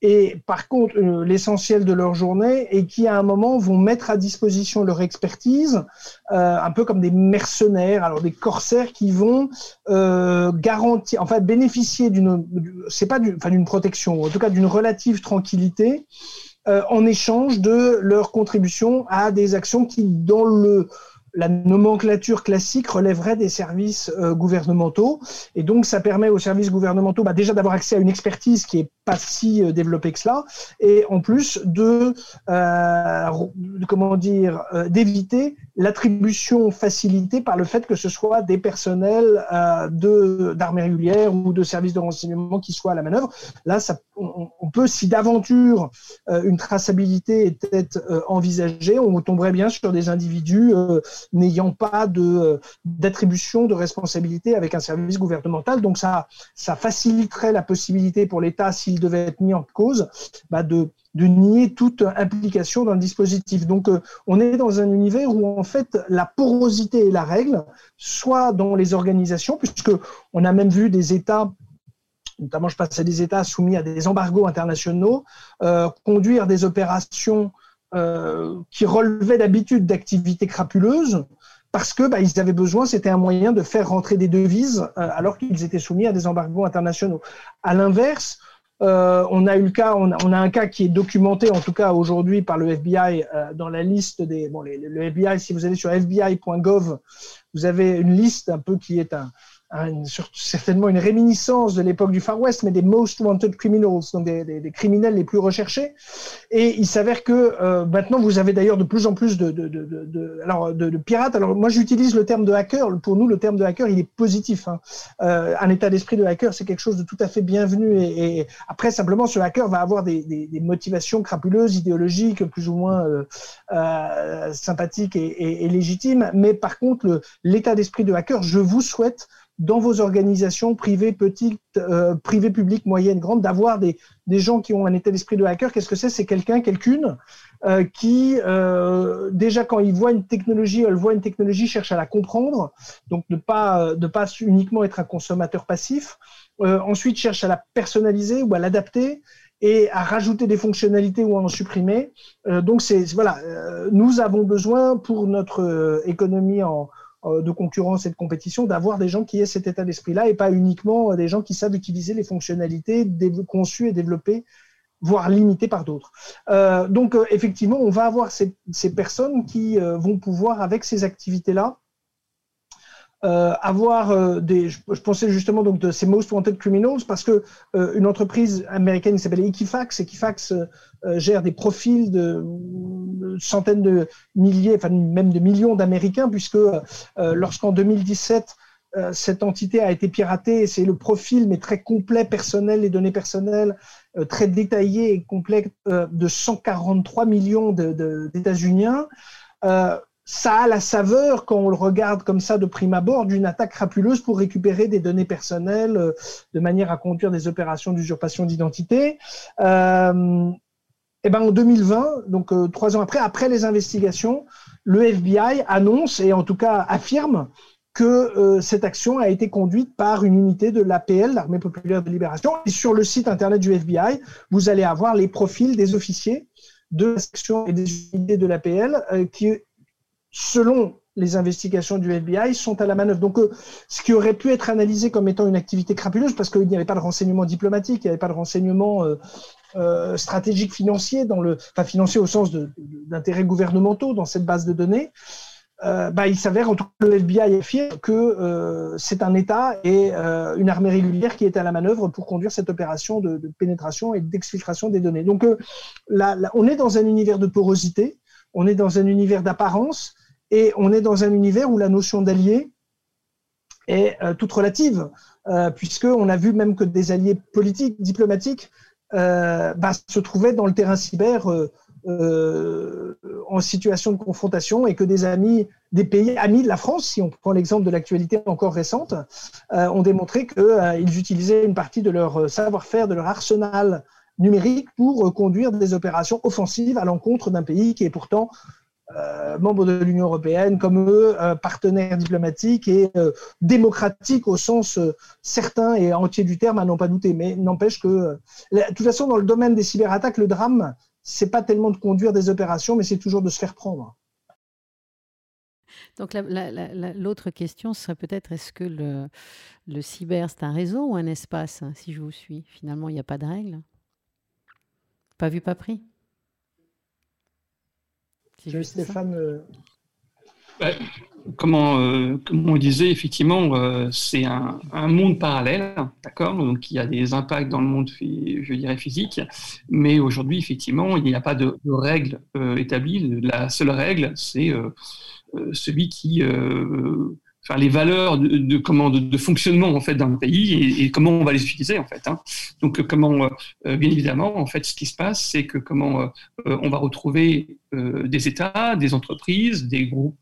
et par contre euh, l'essentiel de leur journée et qui à un moment vont mettre à disposition leur expertise, un peu comme des mercenaires, alors des corsaires qui vont garantir, enfin bénéficier d'une, c'est pas d'une protection, en tout cas d'une relative tranquillité. en échange de leur contribution à des actions qui, dans le la nomenclature classique relèverait des services euh, gouvernementaux. Et donc, ça permet aux services gouvernementaux bah, déjà d'avoir accès à une expertise qui est pas si euh, développée que cela, et en plus de, euh, comment dire, d'éviter l'attribution facilitée par le fait que ce soit des personnels de d'armée régulière ou de services de renseignement qui soient à la manœuvre. Là, ça, on peut, si d'aventure une traçabilité était envisagée, on tomberait bien sur des individus n'ayant pas de d'attribution de responsabilité avec un service gouvernemental. Donc ça, ça faciliterait la possibilité pour l'État, s'il devait être mis en cause, bah de nier toute implication dans le dispositif. Donc, euh, on est dans un univers où, en fait, la porosité est la règle, soit dans les organisations, puisque on a même vu des États notamment je passe à des États soumis à des embargos internationaux, euh, conduire des opérations euh, qui relevaient d'habitude d'activités crapuleuses parce que bah, ils avaient besoin, c'était un moyen de faire rentrer des devises alors qu'ils étaient soumis à des embargos internationaux. À l'inverse, euh, on a eu le cas, on a, un cas qui est documenté en tout cas aujourd'hui par le FBI dans la liste des bon le FBI. Si vous allez sur FBI.gov, vous avez une liste un peu qui est un, certainement une réminiscence de l'époque du Far West, mais des most wanted criminals, donc des, criminels les plus recherchés. Et il s'avère que euh, maintenant, vous avez d'ailleurs de plus en plus de, de, de, alors, de, pirates. Alors moi, j'utilise le terme de hacker. Pour nous, le terme de hacker, il est positif. Hein. Euh, un état d'esprit de hacker, c'est quelque chose de tout à fait bienvenu. Et, après, simplement, ce hacker va avoir des, motivations crapuleuses, idéologiques, plus ou moins euh, sympathiques et, légitimes. Mais par contre, l'état d'esprit de hacker, je vous souhaite dans vos organisations privées, petites, euh, privées, publiques, moyennes, grandes, d'avoir des, des gens qui ont un état d'esprit de hacker. Qu'est-ce que c'est? C'est quelqu'un, quelqu'une euh, qui, euh, déjà quand il voit une technologie, elle voit une technologie, cherche à la comprendre, donc ne pas, de pas uniquement être un consommateur passif. Euh, ensuite, cherche à la personnaliser ou à l'adapter et à rajouter des fonctionnalités ou à en supprimer. Euh, donc c'est voilà, euh, nous avons besoin pour notre économie en de concurrence et de compétition, d'avoir des gens qui aient cet état d'esprit-là et pas uniquement euh, des gens qui savent utiliser les fonctionnalités conçues et développées voire limitées par d'autres. Euh, donc effectivement, on va avoir ces, personnes qui vont pouvoir, avec ces activités-là, avoir des. Je, pensais justement donc de ces most wanted criminals parce que une entreprise américaine qui s'appelle Equifax, Equifax gère des profils de centaines de milliers, enfin même de millions d'Américains, puisque lorsqu'en 2017 cette entité a été piratée, c'est le profil mais très complet personnel, les données personnelles très détaillées et complètes de 143 millions d'États-Uniens ça a la saveur, quand on le regarde comme ça de prime abord, d'une attaque crapuleuse pour récupérer des données personnelles euh, de manière à conduire des opérations d'usurpation d'identité. Euh, et ben en 2020, donc euh, trois ans après, après les investigations, le FBI annonce et en tout cas affirme que cette action a été conduite par une unité de l'APL, l'Armée populaire de libération. Et sur le site internet du FBI, vous allez avoir les profils des officiers de la section et des unités de l'APL qui selon les investigations du FBI, sont à la manœuvre. Donc, euh, ce qui aurait pu être analysé comme étant une activité crapuleuse, parce qu'il n'y avait pas de renseignement diplomatique, il n'y avait pas de renseignement euh, euh, stratégique financier, dans le, enfin financier au sens d'intérêts gouvernementaux dans cette base de données, bah, il s'avère, en tout cas, le FBI affirme que c'est un État et une armée régulière qui est à la manœuvre pour conduire cette opération de, pénétration et d'exfiltration des données. Donc, là, on est dans un univers de porosité, on est dans un univers d'apparence, et on est dans un univers où la notion d'allié est euh, toute relative, euh, puisqu'on a vu même que des alliés politiques, diplomatiques, euh, bah, se trouvaient dans le terrain cyber en situation de confrontation et que des amis, des pays amis de la France, si on prend l'exemple de l'actualité encore récente, ont démontré qu'ils utilisaient une partie de leur savoir-faire, de leur arsenal numérique pour conduire des opérations offensives à l'encontre d'un pays qui est pourtant euh, membres de l'Union européenne, comme eux, euh, partenaires diplomatiques et euh, démocratiques au sens certain et entier du terme, à n'en pas douter. Mais n'empêche que, de toute façon, dans le domaine des cyberattaques, le drame, c'est pas tellement de conduire des opérations, mais c'est toujours de se faire prendre. Donc l'autre question serait peut-être est-ce que le, le cyber c'est un réseau ou un espace hein, Si je vous suis, finalement il n'y a pas de règles. Pas vu, pas pris. Stéphane. Euh, comment, euh, comme on disait, effectivement, euh, c'est un, monde parallèle, d'accord? Donc, il y a des impacts dans le monde, je dirais, physique, mais aujourd'hui, effectivement, il n'y a pas de, de règles établies. La seule règle, c'est celui qui enfin, les valeurs de, de comment de, fonctionnement en fait d'un pays et, comment on va les utiliser en fait. Hein. Donc comment, euh, bien évidemment, en fait, ce qui se passe, c'est que comment euh, on va retrouver euh, des États, des entreprises, des groupes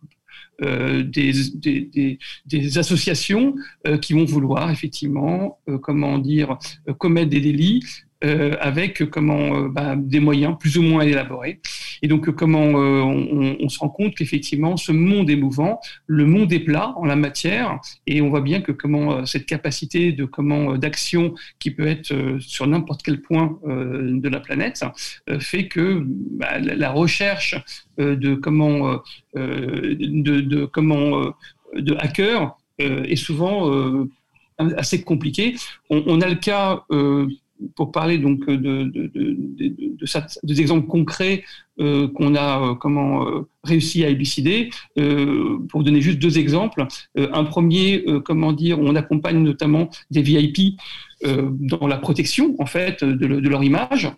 euh, des, des, des, associations euh, qui vont vouloir effectivement, euh, comment dire, commettre des délits avec comment bah, des moyens plus ou moins élaborés. Et donc comment on, se rend compte qu'effectivement ce monde est mouvant, le monde est plat en la matière, et on voit bien que comment cette capacité de comment d'action qui peut être sur n'importe quel point de la planète fait que bah, la recherche de comment de, comment de hackers est souvent assez compliqué. On, a le cas pour parler donc de, de, de, de des exemples concrets qu'on a comment réussi à élucider. pour donner juste deux exemples, un premier, comment dire, on accompagne notamment des VIP dans la protection en fait de, leur image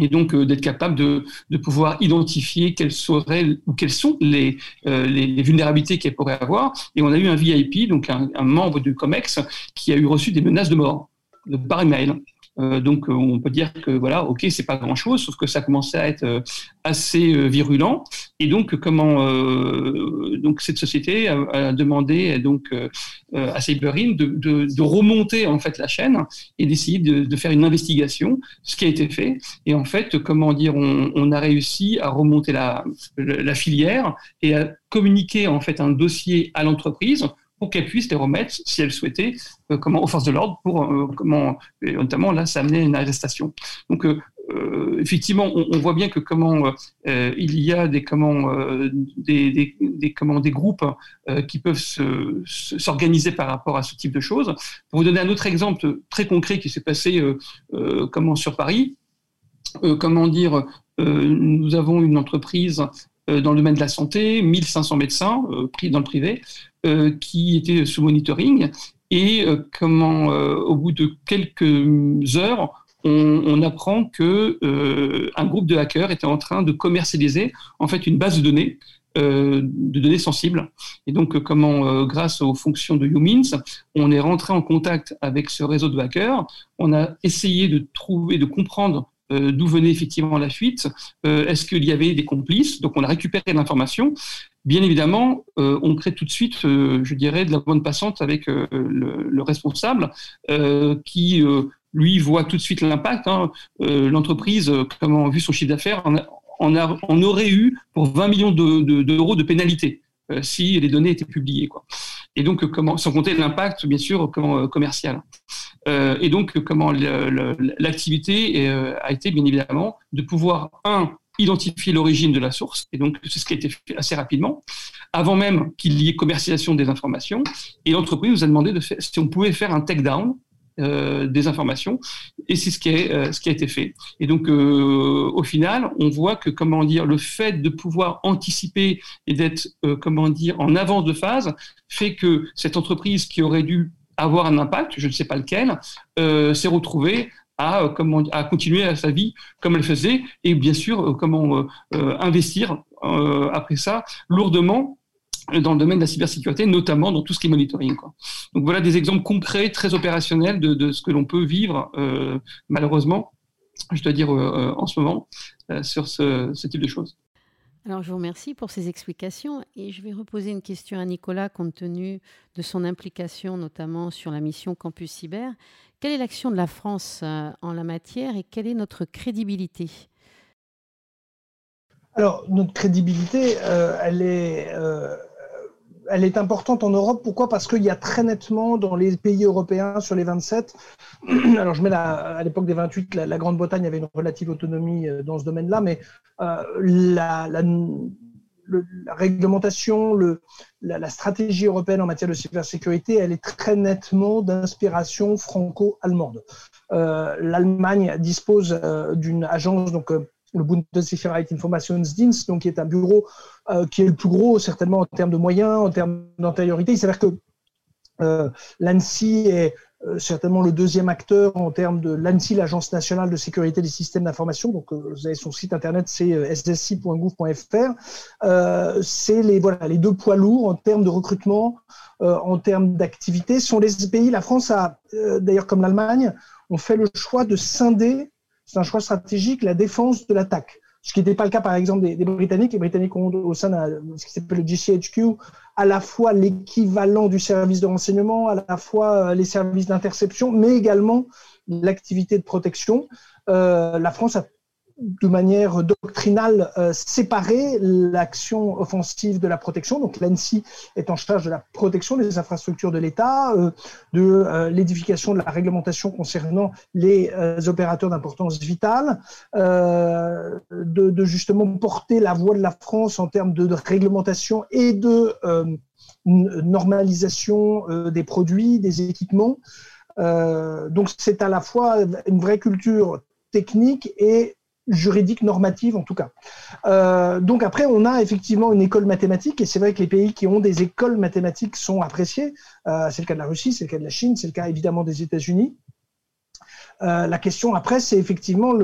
et donc euh, d'être capable de, pouvoir identifier quelles seraient ou quelles sont les, euh, les, vulnérabilités qu'elle pourrait avoir. Et on a eu un VIP, donc un, un, membre du COMEX, qui a eu reçu des menaces de mort de, par email. Euh, donc euh, on peut dire que voilà, ok, c'est pas grand chose, sauf que ça commençait à être euh, assez virulent. Et donc comment donc cette société a, demandé donc à Cyberin de, de, remonter en fait la chaîne et d'essayer de, de, faire une investigation, ce qui a été fait. Et en fait, comment dire, on, on a réussi à remonter la, la filière et à communiquer en fait un dossier à l'entreprise pour qu'elle puisse les remettre, si elle souhaitait, euh, comment, aux forces de l'ordre, pour euh, comment, notamment là, ça amenait une arrestation. Donc, euh, effectivement, on, voit bien que comment il y a des comment des, des, des, comment des groupes qui peuvent s'organiser par rapport à ce type de choses. Pour vous donner un autre exemple très concret qui s'est passé comment sur Paris, comment dire, nous avons une entreprise dans le domaine de la santé, 1500 médecins pris dans le privé, euh, qui était sous monitoring et euh, comment, euh, au bout de quelques heures, on, apprend que un groupe de hackers était en train de commercialiser en fait une base de données de données sensibles. Et donc, comment, grâce aux fonctions de Humins, on est rentré en contact avec ce réseau de hackers. On a essayé de trouver, de comprendre d'où venait effectivement la fuite. Est-ce qu'il y avait des complices? Donc, on a récupéré l'information Bien évidemment, euh, on crée tout de suite, euh, je dirais, de la bonne passante avec euh, le, responsable qui, lui, voit tout de suite l'impact. Hein. L'entreprise, comment vu son chiffre d'affaires, en, aurait eu pour 20 millions d'euros de, pénalité si les données étaient publiées. Et donc, sans compter l'impact, bien sûr, comment, commercial. et donc, comment l'activité a été, bien évidemment, de pouvoir, un, identifier l'origine de la source, et donc c'est ce qui a été fait assez rapidement, avant même qu'il y ait commercialisation des informations, et l'entreprise nous a demandé de faire, si on pouvait faire un take-down euh, des informations, et c'est ce, qui est, euh, a été fait. Et donc, euh, au final, on voit que, comment dire, le fait de pouvoir anticiper et d'être, comment dire, en avance de phase, fait que cette entreprise qui aurait dû avoir un impact, je ne sais pas lequel, s'est retrouvée à, euh, à continuer sa vie comme elle faisait et bien sûr euh, comment euh, investir après ça lourdement dans le domaine de la cybersécurité, notamment dans tout ce qui est monitoring. Donc voilà des exemples concrets, très opérationnels de, ce que l'on peut vivre, malheureusement, je dois dire en ce moment, sur ce, type de choses. Alors je vous remercie pour ces explications et je vais reposer une question à Nicolas compte tenu de son implication notamment sur la mission Campus Cyber. Quelle est l'action de la France euh, en la matière et quelle est notre crédibilité? Alors, notre crédibilité, euh, elle, est, euh, elle est importante en Europe. Pourquoi? Parce qu'il y a très nettement dans les pays européens sur les 27, (clears throat) alors je mets à l'époque des 28, la, Grande-Bretagne avait une relative autonomie dans ce domaine-là, mais la, la la réglementation, le, la, stratégie européenne en matière de cybersécurité, elle est très nettement d'inspiration franco-allemande. Euh, L'Allemagne dispose euh, d'une agence, donc euh, le Bundessicherheit Informationsdienst, donc qui est un bureau qui est le plus gros certainement en termes de moyens, en termes d'antériorité. Il s'avère que l'ANSI est euh, certainement le deuxième acteur en termes de l'ANSI, l'Agence nationale de sécurité des systèmes d'information. Donc, euh, vous avez son site internet, c'est euh, ssci.gouv.fr. c'est les voilà les deux poids lourds en termes de recrutement, en termes d'activité. sont les pays. La France a, d'ailleurs comme l'Allemagne, on fait le choix de scinder. C'est un choix stratégique la défense de l'attaque ce qui n'était pas le cas par exemple des, Britanniques. Les Britanniques ont au sein de ce qui s'appelle le GCHQ à la fois l'équivalent du service de renseignement, à la fois euh, les services d'interception, mais également l'activité de protection. Euh, la France a de manière doctrinale euh, séparer l'action offensive de la protection. Donc l'ANSI est en charge de la protection des infrastructures de l'État, euh, de euh, l'édification de la réglementation concernant les opérateurs d'importance vitale, de, justement porter la voix de la France en termes de réglementation et de normalisation des produits, des équipements. donc c'est à la fois une vraie culture technique et juridique, normative en tout cas. Euh, donc après, on a effectivement une école mathématique, et c'est vrai que les pays qui ont des écoles mathématiques sont appréciés. Euh, c'est le cas de la Russie, c'est le cas de la Chine, c'est le cas évidemment des États-Unis. Euh, la question après, c'est effectivement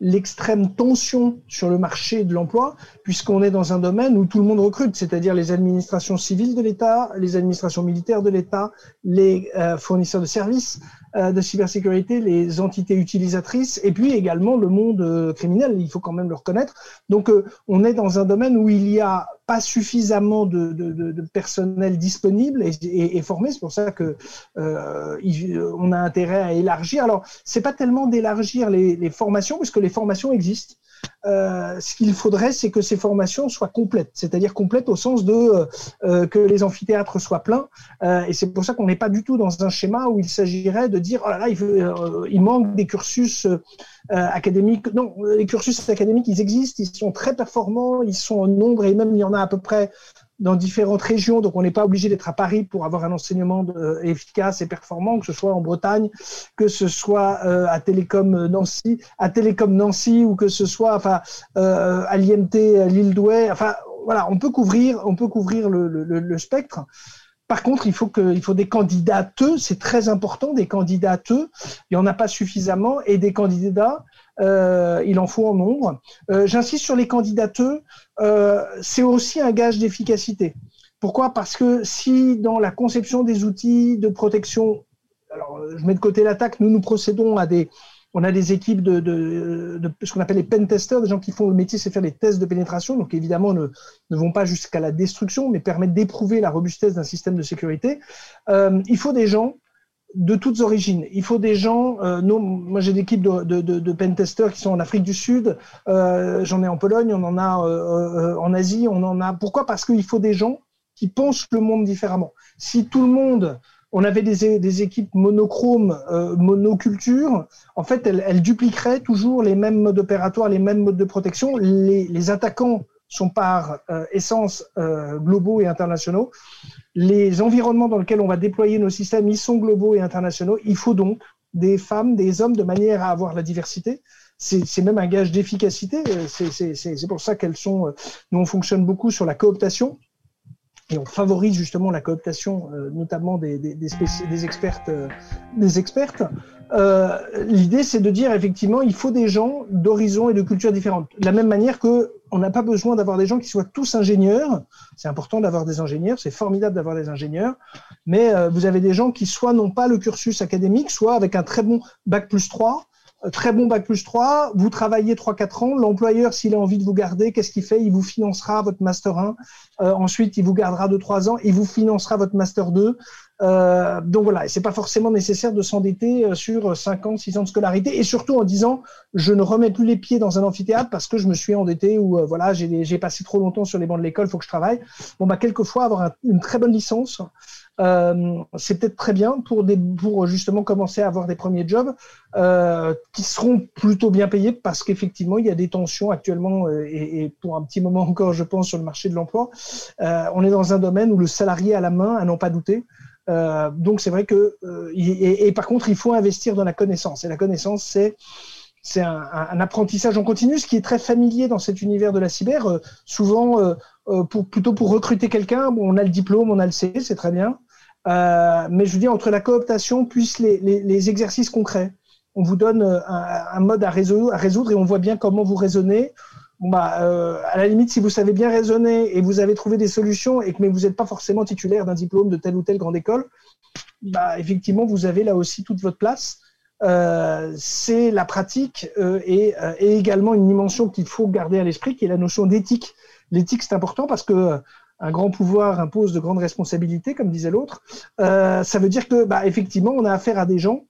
l'extrême tension sur le marché de l'emploi, puisqu'on est dans un domaine où tout le monde recrute, c'est-à-dire les administrations civiles de l'État, les administrations militaires de l'État, les euh, fournisseurs de services de cybersécurité, les entités utilisatrices, et puis également le monde criminel, il faut quand même le reconnaître. Donc on est dans un domaine où il y a pas suffisamment de, personnel disponible et, formé. C'est pour ça que euh, on a intérêt à élargir. Alors, c'est pas tellement d'élargir les, formations, puisque les formations existent. Euh, ce qu'il faudrait, c'est que ces formations soient complètes, c'est-à-dire complètes au sens de euh, que les amphithéâtres soient pleins. Euh, et c'est pour ça qu'on n'est pas du tout dans un schéma où il s'agirait de dire oh là là, il, il manque des cursus académiques. Non, les cursus académiques, ils existent, ils sont très performants, ils sont en nombre et même il y en a à peu près dans différentes régions, donc on n'est pas obligé d'être à Paris pour avoir un enseignement euh, efficace et performant, que ce soit en Bretagne, que ce soit euh, à Télécom Nancy, à Télécom Nancy ou que ce soit enfin euh, à l'IMT Lille Douai. Enfin voilà, on peut couvrir, on peut couvrir le, le, le spectre. par contre, il faut, que, il faut des candidates, c'est très important, des candidates, il n'y en a pas suffisamment, et des candidats, euh, il en faut en nombre. Euh, j'insiste sur les candidates, euh, c'est aussi un gage d'efficacité. Pourquoi? Parce que si dans la conception des outils de protection, alors je mets de côté l'attaque, nous nous procédons à des, on a des équipes de, ce qu'on appelle les pen testers, des gens qui font le métier, c'est faire des tests de pénétration, donc évidemment ne, vont pas jusqu'à la destruction, mais permettent d'éprouver la robustesse d'un système de sécurité. Il faut des gens de toutes origines. Il faut des gens. Euh, moi, j'ai des équipes de, de, pentesters qui sont en Afrique du Sud. Euh, J'en ai en Pologne, on en a euh, en Asie, on en a. Pourquoi? Parce qu'il faut des gens qui pensent le monde différemment. Si tout le monde on avait des, équipes monochromes, monoculture. En fait, elles, dupliqueraient toujours les mêmes modes opératoires, les mêmes modes de protection. Les attaquants sont par euh, essence euh, globaux et internationaux. Les environnements dans lesquels on va déployer nos systèmes, ils sont globaux et internationaux. Il faut donc des femmes, des hommes, de manière à avoir la diversité. C'est même un gage d'efficacité. C'est pour ça qu'elles sont. Nous, on fonctionne beaucoup sur la cooptation et on favorise justement la cooptation, euh, notamment des, des. Euh, des expertes. Euh, L'idée, c'est de dire effectivement, il faut des gens d'horizons et de cultures différentes. De la même manière que on n'a pas besoin d'avoir des gens qui soient tous ingénieurs. C'est important d'avoir des ingénieurs, c'est formidable d'avoir des ingénieurs, mais euh, vous avez des gens qui soit n'ont pas le cursus académique, soit avec un très bon bac plus 3, très bon bac plus 3, vous travaillez 3-4 ans, l'employeur, s'il a envie de vous garder, qu'est-ce qu'il fait? Il vous financera votre Master 1, euh, ensuite il vous gardera 2-3 ans, il vous financera votre Master 2. Euh, donc voilà, c'est pas forcément nécessaire de s'endetter euh, sur 5 ans, 6 ans de scolarité, et surtout en disant, je ne remets plus les pieds dans un amphithéâtre parce que je me suis endetté ou euh, voilà, j'ai passé trop longtemps sur les bancs de l'école, faut que je travaille. Bon, bah, quelquefois, avoir un, une très bonne licence, euh, c'est peut-être très bien pour, des, pour justement commencer à avoir des premiers jobs euh, qui seront plutôt bien payés parce qu'effectivement, il y a des tensions actuellement euh, et, et, pour un petit moment (laughs) encore, je pense, sur le marché de l'emploi. On est dans un domaine où le salarié a la main, à n'en pas douter. Euh, donc c'est vrai que et, et, par contre, il faut investir dans la connaissance. Et la connaissance, c'est c'est un, apprentissage en continu, ce qui est très familier dans cet univers de la cyber. Euh, souvent, euh, pour, plutôt pour recruter quelqu'un, bon, on a le diplôme, on a le C, c'est très bien. Euh, mais je veux dire, entre la cooptation plus les, les, les exercices concrets, on vous donne un, un, mode à résoudre, à résoudre et on voit bien comment vous raisonnez. Bah, euh, à la limite, si vous savez bien raisonner et vous avez trouvé des solutions, et que mais vous n'êtes pas forcément titulaire d'un diplôme de telle ou telle grande école, bah, effectivement, vous avez là aussi toute votre place. Euh, c'est la pratique euh, et, euh, et, également une dimension qu'il faut garder à l'esprit, qui est la notion d'éthique. L'éthique, c'est important parce que un grand pouvoir impose de grandes responsabilités, comme disait l'autre. Euh, ça veut dire que, bah, effectivement, on a affaire à des gens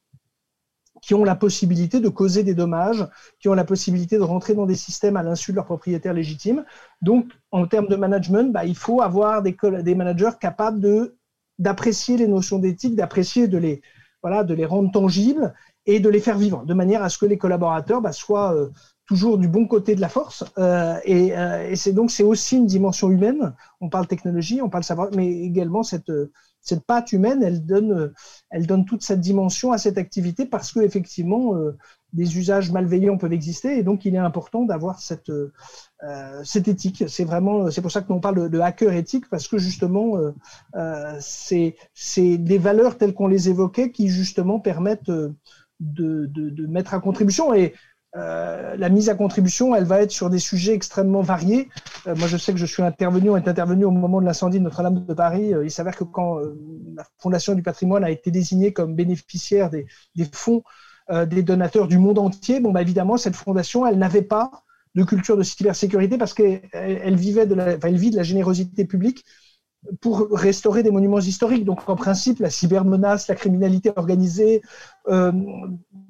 qui ont la possibilité de causer des dommages, qui ont la possibilité de rentrer dans des systèmes à l'insu de leurs propriétaires légitimes. Donc, en termes de management, bah, il faut avoir des, managers capables d'apprécier les notions d'éthique, d'apprécier de les voilà, de les rendre tangibles et de les faire vivre, de manière à ce que les collaborateurs bah, soient euh, toujours du bon côté de la force. Euh, et, euh, et c'est donc c'est aussi une dimension humaine. On parle technologie, on parle savoir, mais également cette cette patte humaine, elle donne elle donne toute cette dimension à cette activité parce que effectivement euh, des usages malveillants peuvent exister et donc il est important d'avoir cette euh, cette éthique. C'est vraiment c'est pour ça que l'on parle de, hacker éthique parce que justement euh, c'est c'est des valeurs telles qu'on les évoquait qui justement permettent de, de, de, mettre à contribution. Et euh, la mise à contribution, elle va être sur des sujets extrêmement variés. Euh, moi, je sais que je suis intervenu, on est intervenu au moment de l'incendie de Notre-Dame de Paris. Euh, il s'avère que quand la Fondation du patrimoine a été désignée comme bénéficiaire des, fonds des donateurs du monde entier, bon, bah, évidemment, cette fondation, elle n'avait pas de culture de cybersécurité parce qu'elle elle vivait elle vit de la générosité publique pour restaurer des monuments historiques. Donc, en principe, la cybermenace, la criminalité organisée euh,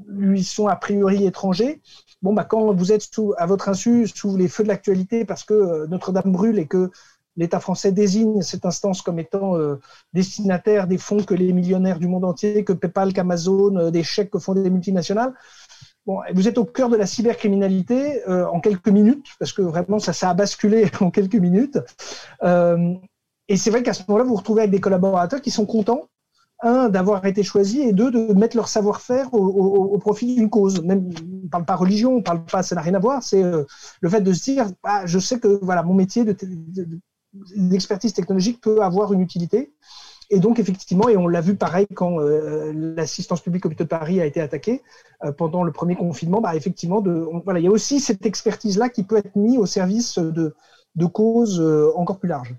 lui sont a priori étrangers. Bon, bah, quand vous êtes sous, à votre insu sous les feux de l'actualité parce que euh, Notre-Dame brûle et que l'État français désigne cette instance comme étant euh, destinataire des fonds que les millionnaires du monde entier, que PayPal, qu'Amazon, euh, des chèques que font des multinationales, Bon, vous êtes au cœur de la cybercriminalité euh, en quelques minutes, parce que vraiment ça, ça a basculé (laughs) en quelques minutes. Euh, et c'est vrai qu'à ce moment-là, vous vous retrouvez avec des collaborateurs qui sont contents, un, d'avoir été choisis, et deux, de mettre leur savoir-faire au, profit d'une cause. Même, on ne parle pas religion, on parle pas, ça n'a rien à voir, c'est euh, le fait de se dire, ah, je sais que voilà, mon métier d'expertise de, de, technologique peut avoir une utilité. Et donc, effectivement, et on l'a vu pareil quand l'assistance publique hôpital de Paris a été attaquée pendant le premier confinement, bah, effectivement, voilà, il y a aussi cette expertise-là qui peut être mise au service de, de causes encore plus larges.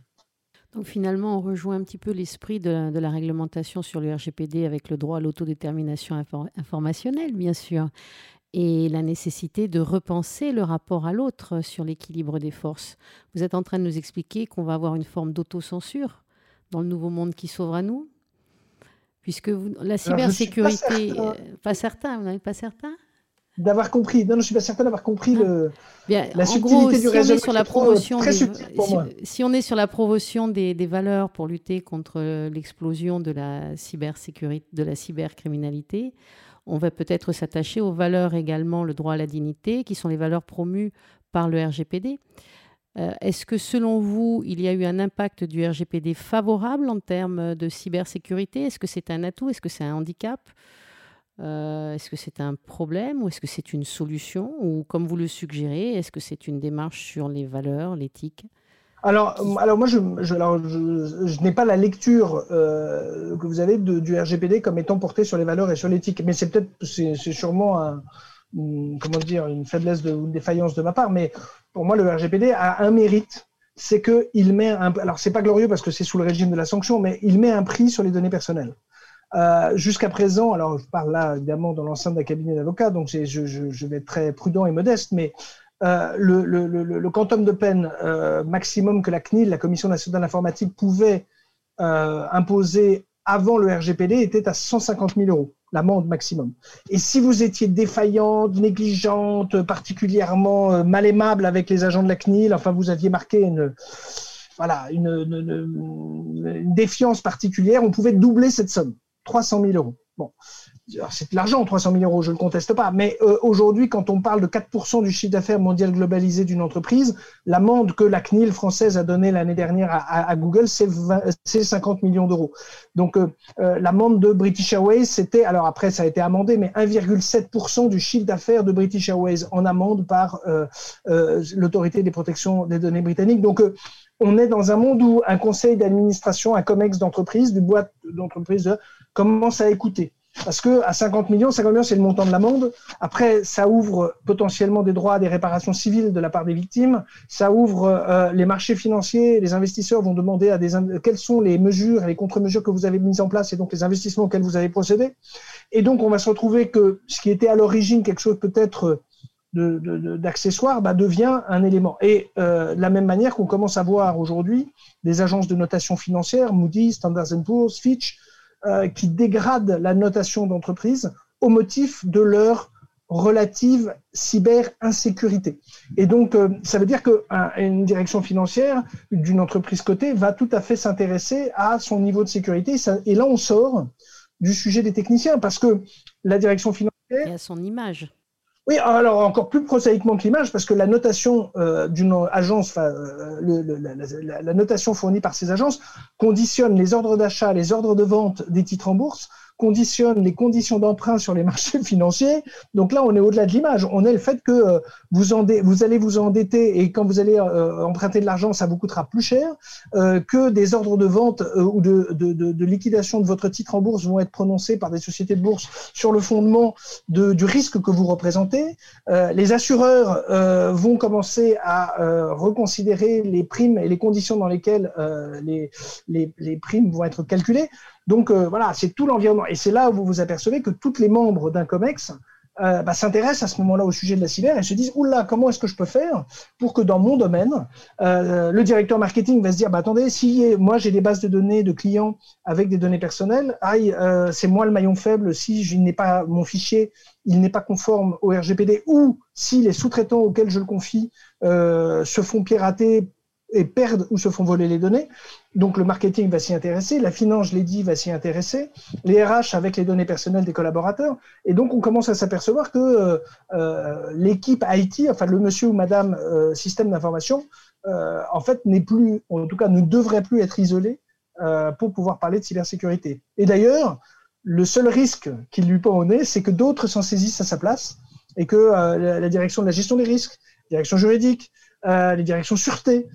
Donc finalement, on rejoint un petit peu l'esprit de, la réglementation sur le RGPD avec le droit à l'autodétermination informationnelle, bien sûr, et la nécessité de repenser le rapport à l'autre sur l'équilibre des forces. Vous êtes en train de nous expliquer qu'on va avoir une forme d'autocensure dans le nouveau monde qui s'ouvre à nous Puisque la cybersécurité, pas certain, vous n'êtes pas certain? D'avoir compris. Non, non, je suis pas certain d'avoir compris ah. le, Bien, la subtilité du réseau. Sur la promotion très des, si, on est sur la promotion des, des valeurs pour lutter contre l'explosion de la cybersécurité, de la cybercriminalité, on va peut-être s'attacher aux valeurs également, le droit à la dignité, qui sont les valeurs promues par le RGPD. Euh, est-ce que selon vous, il y a eu un impact du RGPD favorable en termes de cybersécurité? Est-ce que c'est un atout? Est-ce que c'est un handicap? Euh, est-ce que c'est un problème ou est-ce que c'est une solution Ou comme vous le suggérez, est-ce que c'est une démarche sur les valeurs, l'éthique alors, alors moi, je, je, n'ai pas la lecture euh, que vous avez du RGPD comme étant portée sur les valeurs et sur l'éthique, mais c'est peut-être, c'est, sûrement un, comment dire, une faiblesse de, une défaillance de ma part, mais pour moi, le RGPD a un mérite, c'est que il met un, alors c'est pas glorieux parce que c'est sous le régime de la sanction, mais il met un prix sur les données personnelles. Euh, jusqu'à présent, alors je parle là évidemment dans l'enceinte d'un cabinet d'avocats, donc je, vais être très prudent et modeste, mais euh, le, le, le, le, quantum de peine euh, maximum que la CNIL, la Commission nationale d'informatique, pouvait euh, imposer avant le RGPD était à 150 000 euros, l'amende maximum. Et si vous étiez défaillante, négligente, particulièrement euh, mal aimable avec les agents de la CNIL, enfin vous aviez marqué une voilà une, une, une défiance particulière, on pouvait doubler cette somme. 300 000 euros. Bon, c'est de l'argent, 300 000 euros, je ne le conteste pas. Mais euh, aujourd'hui, quand on parle de 4% du chiffre d'affaires mondial globalisé d'une entreprise, l'amende que la CNIL française a donnée l'année dernière à, Google, c'est 50 millions d'euros. Donc, euh, euh, l'amende de British Airways, c'était, alors après, ça a été amendé, mais 1,7% du chiffre d'affaires de British Airways en amende par l'autorité des protections des données britanniques. Donc, on est dans un monde où un conseil d'administration, un COMEX d'entreprise, du boîte d'entreprise, commence à écouter. Parce que à 50 millions, 50 millions, c'est le montant de l'amende. Après, ça ouvre potentiellement des droits à des réparations civiles de la part des victimes. Ça ouvre euh, les marchés financiers. Les investisseurs vont demander à des quelles sont les mesures et les contre-mesures que vous avez mises en place et donc les investissements auxquels vous avez procédé. Et donc, on va se retrouver que ce qui était à l'origine quelque chose peut-être d'accessoires bah, devient un élément. Et euh, de la même manière qu'on commence à voir aujourd'hui des agences de notation financière, Moody's, Standard Poor's, Fitch, euh, qui dégradent la notation d'entreprise au motif de leur relative cyber-insécurité. Et donc, euh, ça veut dire qu'une direction financière d'une entreprise cotée va tout à fait s'intéresser à son niveau de sécurité. Et là, on sort du sujet des techniciens parce que la direction financière... Et à son image. Oui, alors encore plus prosaïquement que l'image, parce que la notation euh, d'une agence, euh, la, notation fournie par ces agences conditionne les ordres d'achat, les ordres de vente des titres en bourse conditionne les conditions d'emprunt sur les marchés (laughs) financiers. Donc là, on est au-delà de l'image. On est le fait que euh, vous, allez vous endetter et quand vous allez euh, emprunter de l'argent, ça vous coûtera plus cher, euh, que des ordres de vente ou de, liquidation de votre titre en bourse vont être prononcés par des sociétés de bourse sur le fondement du risque que vous représentez. les assureurs vont commencer à reconsidérer les primes et les conditions dans lesquelles les, les, les primes vont être calculées. Donc euh, voilà, c'est tout l'environnement. Et c'est là où vous vous apercevez que tous les membres d'un COMEX euh, bah, s'intéressent à ce moment-là au sujet de la cyber et se disent oula, comment est-ce que je peux faire pour que dans mon domaine, euh, le directeur marketing va se dire bah, attendez, si moi j'ai des bases de données de clients avec des données personnelles, aïe, c'est moi le maillon faible si je n'ai pas mon fichier, il n'est pas conforme au RGPD ou si les sous-traitants auxquels je le confie se font pirater et perdent ou se font voler les données. Donc le marketing va s'y intéresser, la finance, je l'ai dit, va s'y intéresser, les RH avec les données personnelles des collaborateurs. Et donc on commence à s'apercevoir que euh, euh l'équipe IT, enfin le monsieur ou madame euh, système d'information, en fait n'est plus, en tout cas ne devrait plus être isolé pour pouvoir parler de cybersécurité. Et d'ailleurs, le seul risque qui lui pend au nez, c'est que d'autres s'en saisissent à sa place et que la, direction de la gestion des risques, direction juridique, les directions sûreté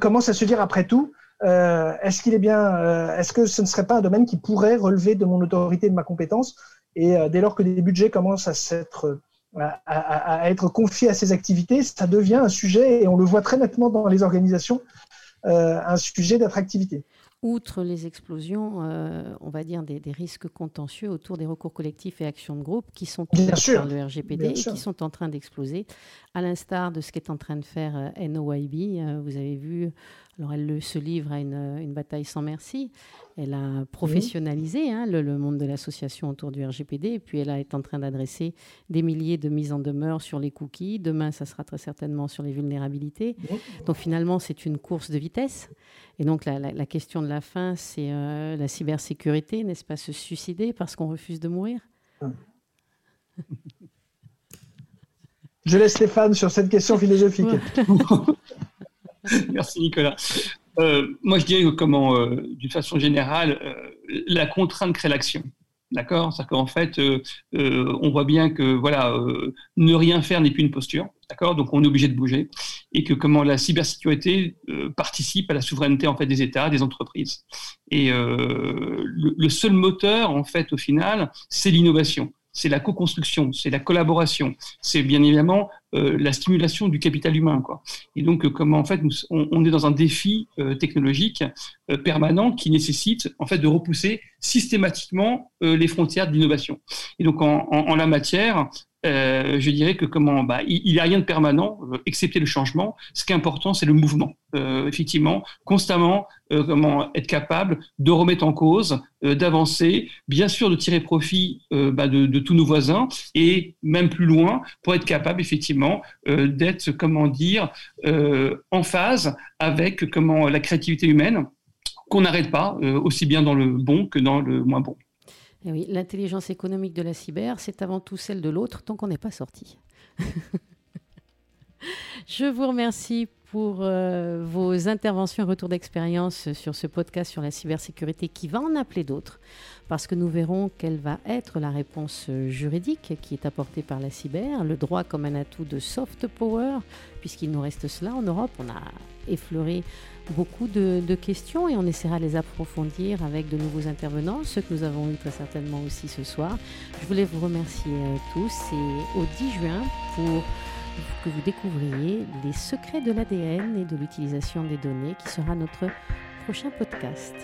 commencent à se dire après tout, est-ce qu'il est bien, est-ce que ce ne serait pas un domaine qui pourrait relever de mon autorité, de ma compétence Et dès lors que des budgets commencent à s'être à, être confiés à ces activités, ça devient un sujet, et on le voit très nettement dans les organisations, un sujet d'attractivité. Outre les explosions, euh, on va dire, des, risques contentieux autour des recours collectifs et actions de groupe qui sont bien sûr, le RGPD et qui sont en train d'exploser, à l'instar de ce qu'est en train de faire euh, NOIB. Euh, vous avez vu, alors elle se livre à une, bataille sans merci. Elle a professionnalisé hein, le, monde de l'association autour du RGPD et puis elle est en train d'adresser des milliers de mises en demeure sur les cookies. Demain, ça sera très certainement sur les vulnérabilités. Donc finalement, c'est une course de vitesse. Et donc la, question de la fin, c'est euh, la cybersécurité, n'est-ce pas, se suicider parce qu'on refuse de mourir? Je laisse Stéphane sur cette question philosophique. (laughs) (laughs) Merci Nicolas. Euh, moi, je dirais comment, euh, d'une façon générale, la contrainte crée l'action. D'accord? C'est-à-dire qu'en fait, on voit bien que voilà, ne rien faire n'est plus une posture. D'accord? Donc, on est obligé de bouger et que comment la cybersécurité euh, participe à la souveraineté en fait des États, des entreprises. Et euh, le, seul moteur en fait au final, c'est l'innovation, c'est la co-construction, c'est la collaboration, c'est bien évidemment euh, la stimulation du capital humain. Quoi. Et donc comment en fait on, est dans un défi technologique permanent qui nécessite en fait de repousser systématiquement les frontières de l'innovation. Et donc en la matière, euh, je dirais que comment, bah, il n'y a rien de permanent, euh, excepté le changement. Ce qui est important, c'est le mouvement. Euh, effectivement, constamment, comment être capable de remettre en cause, d'avancer, bien sûr de tirer profit bah, de, de, tous nos voisins et même plus loin pour être capable effectivement d'être, comment dire, en phase avec comment la créativité humaine qu'on n'arrête pas, aussi bien dans le bon que dans le moins bon. Eh oui, l'intelligence économique de la cyber, c'est avant tout celle de l'autre tant qu'on n'est pas sorti. (laughs) Je vous remercie pour euh, vos interventions et retours d'expérience sur ce podcast sur la cybersécurité qui va en appeler d'autres parce que nous verrons quelle va être la réponse juridique qui est apportée par la cyber, le droit comme un atout de soft power, puisqu'il nous reste cela en Europe. On a effleuré beaucoup de, questions et on essaiera de les approfondir avec de nouveaux intervenants, ceux que nous avons eu très certainement aussi ce soir. Je voulais vous remercier euh, tous et au 10 juin pour que vous découvriez les secrets de l'ADN et de l'utilisation des données qui sera notre prochain podcast.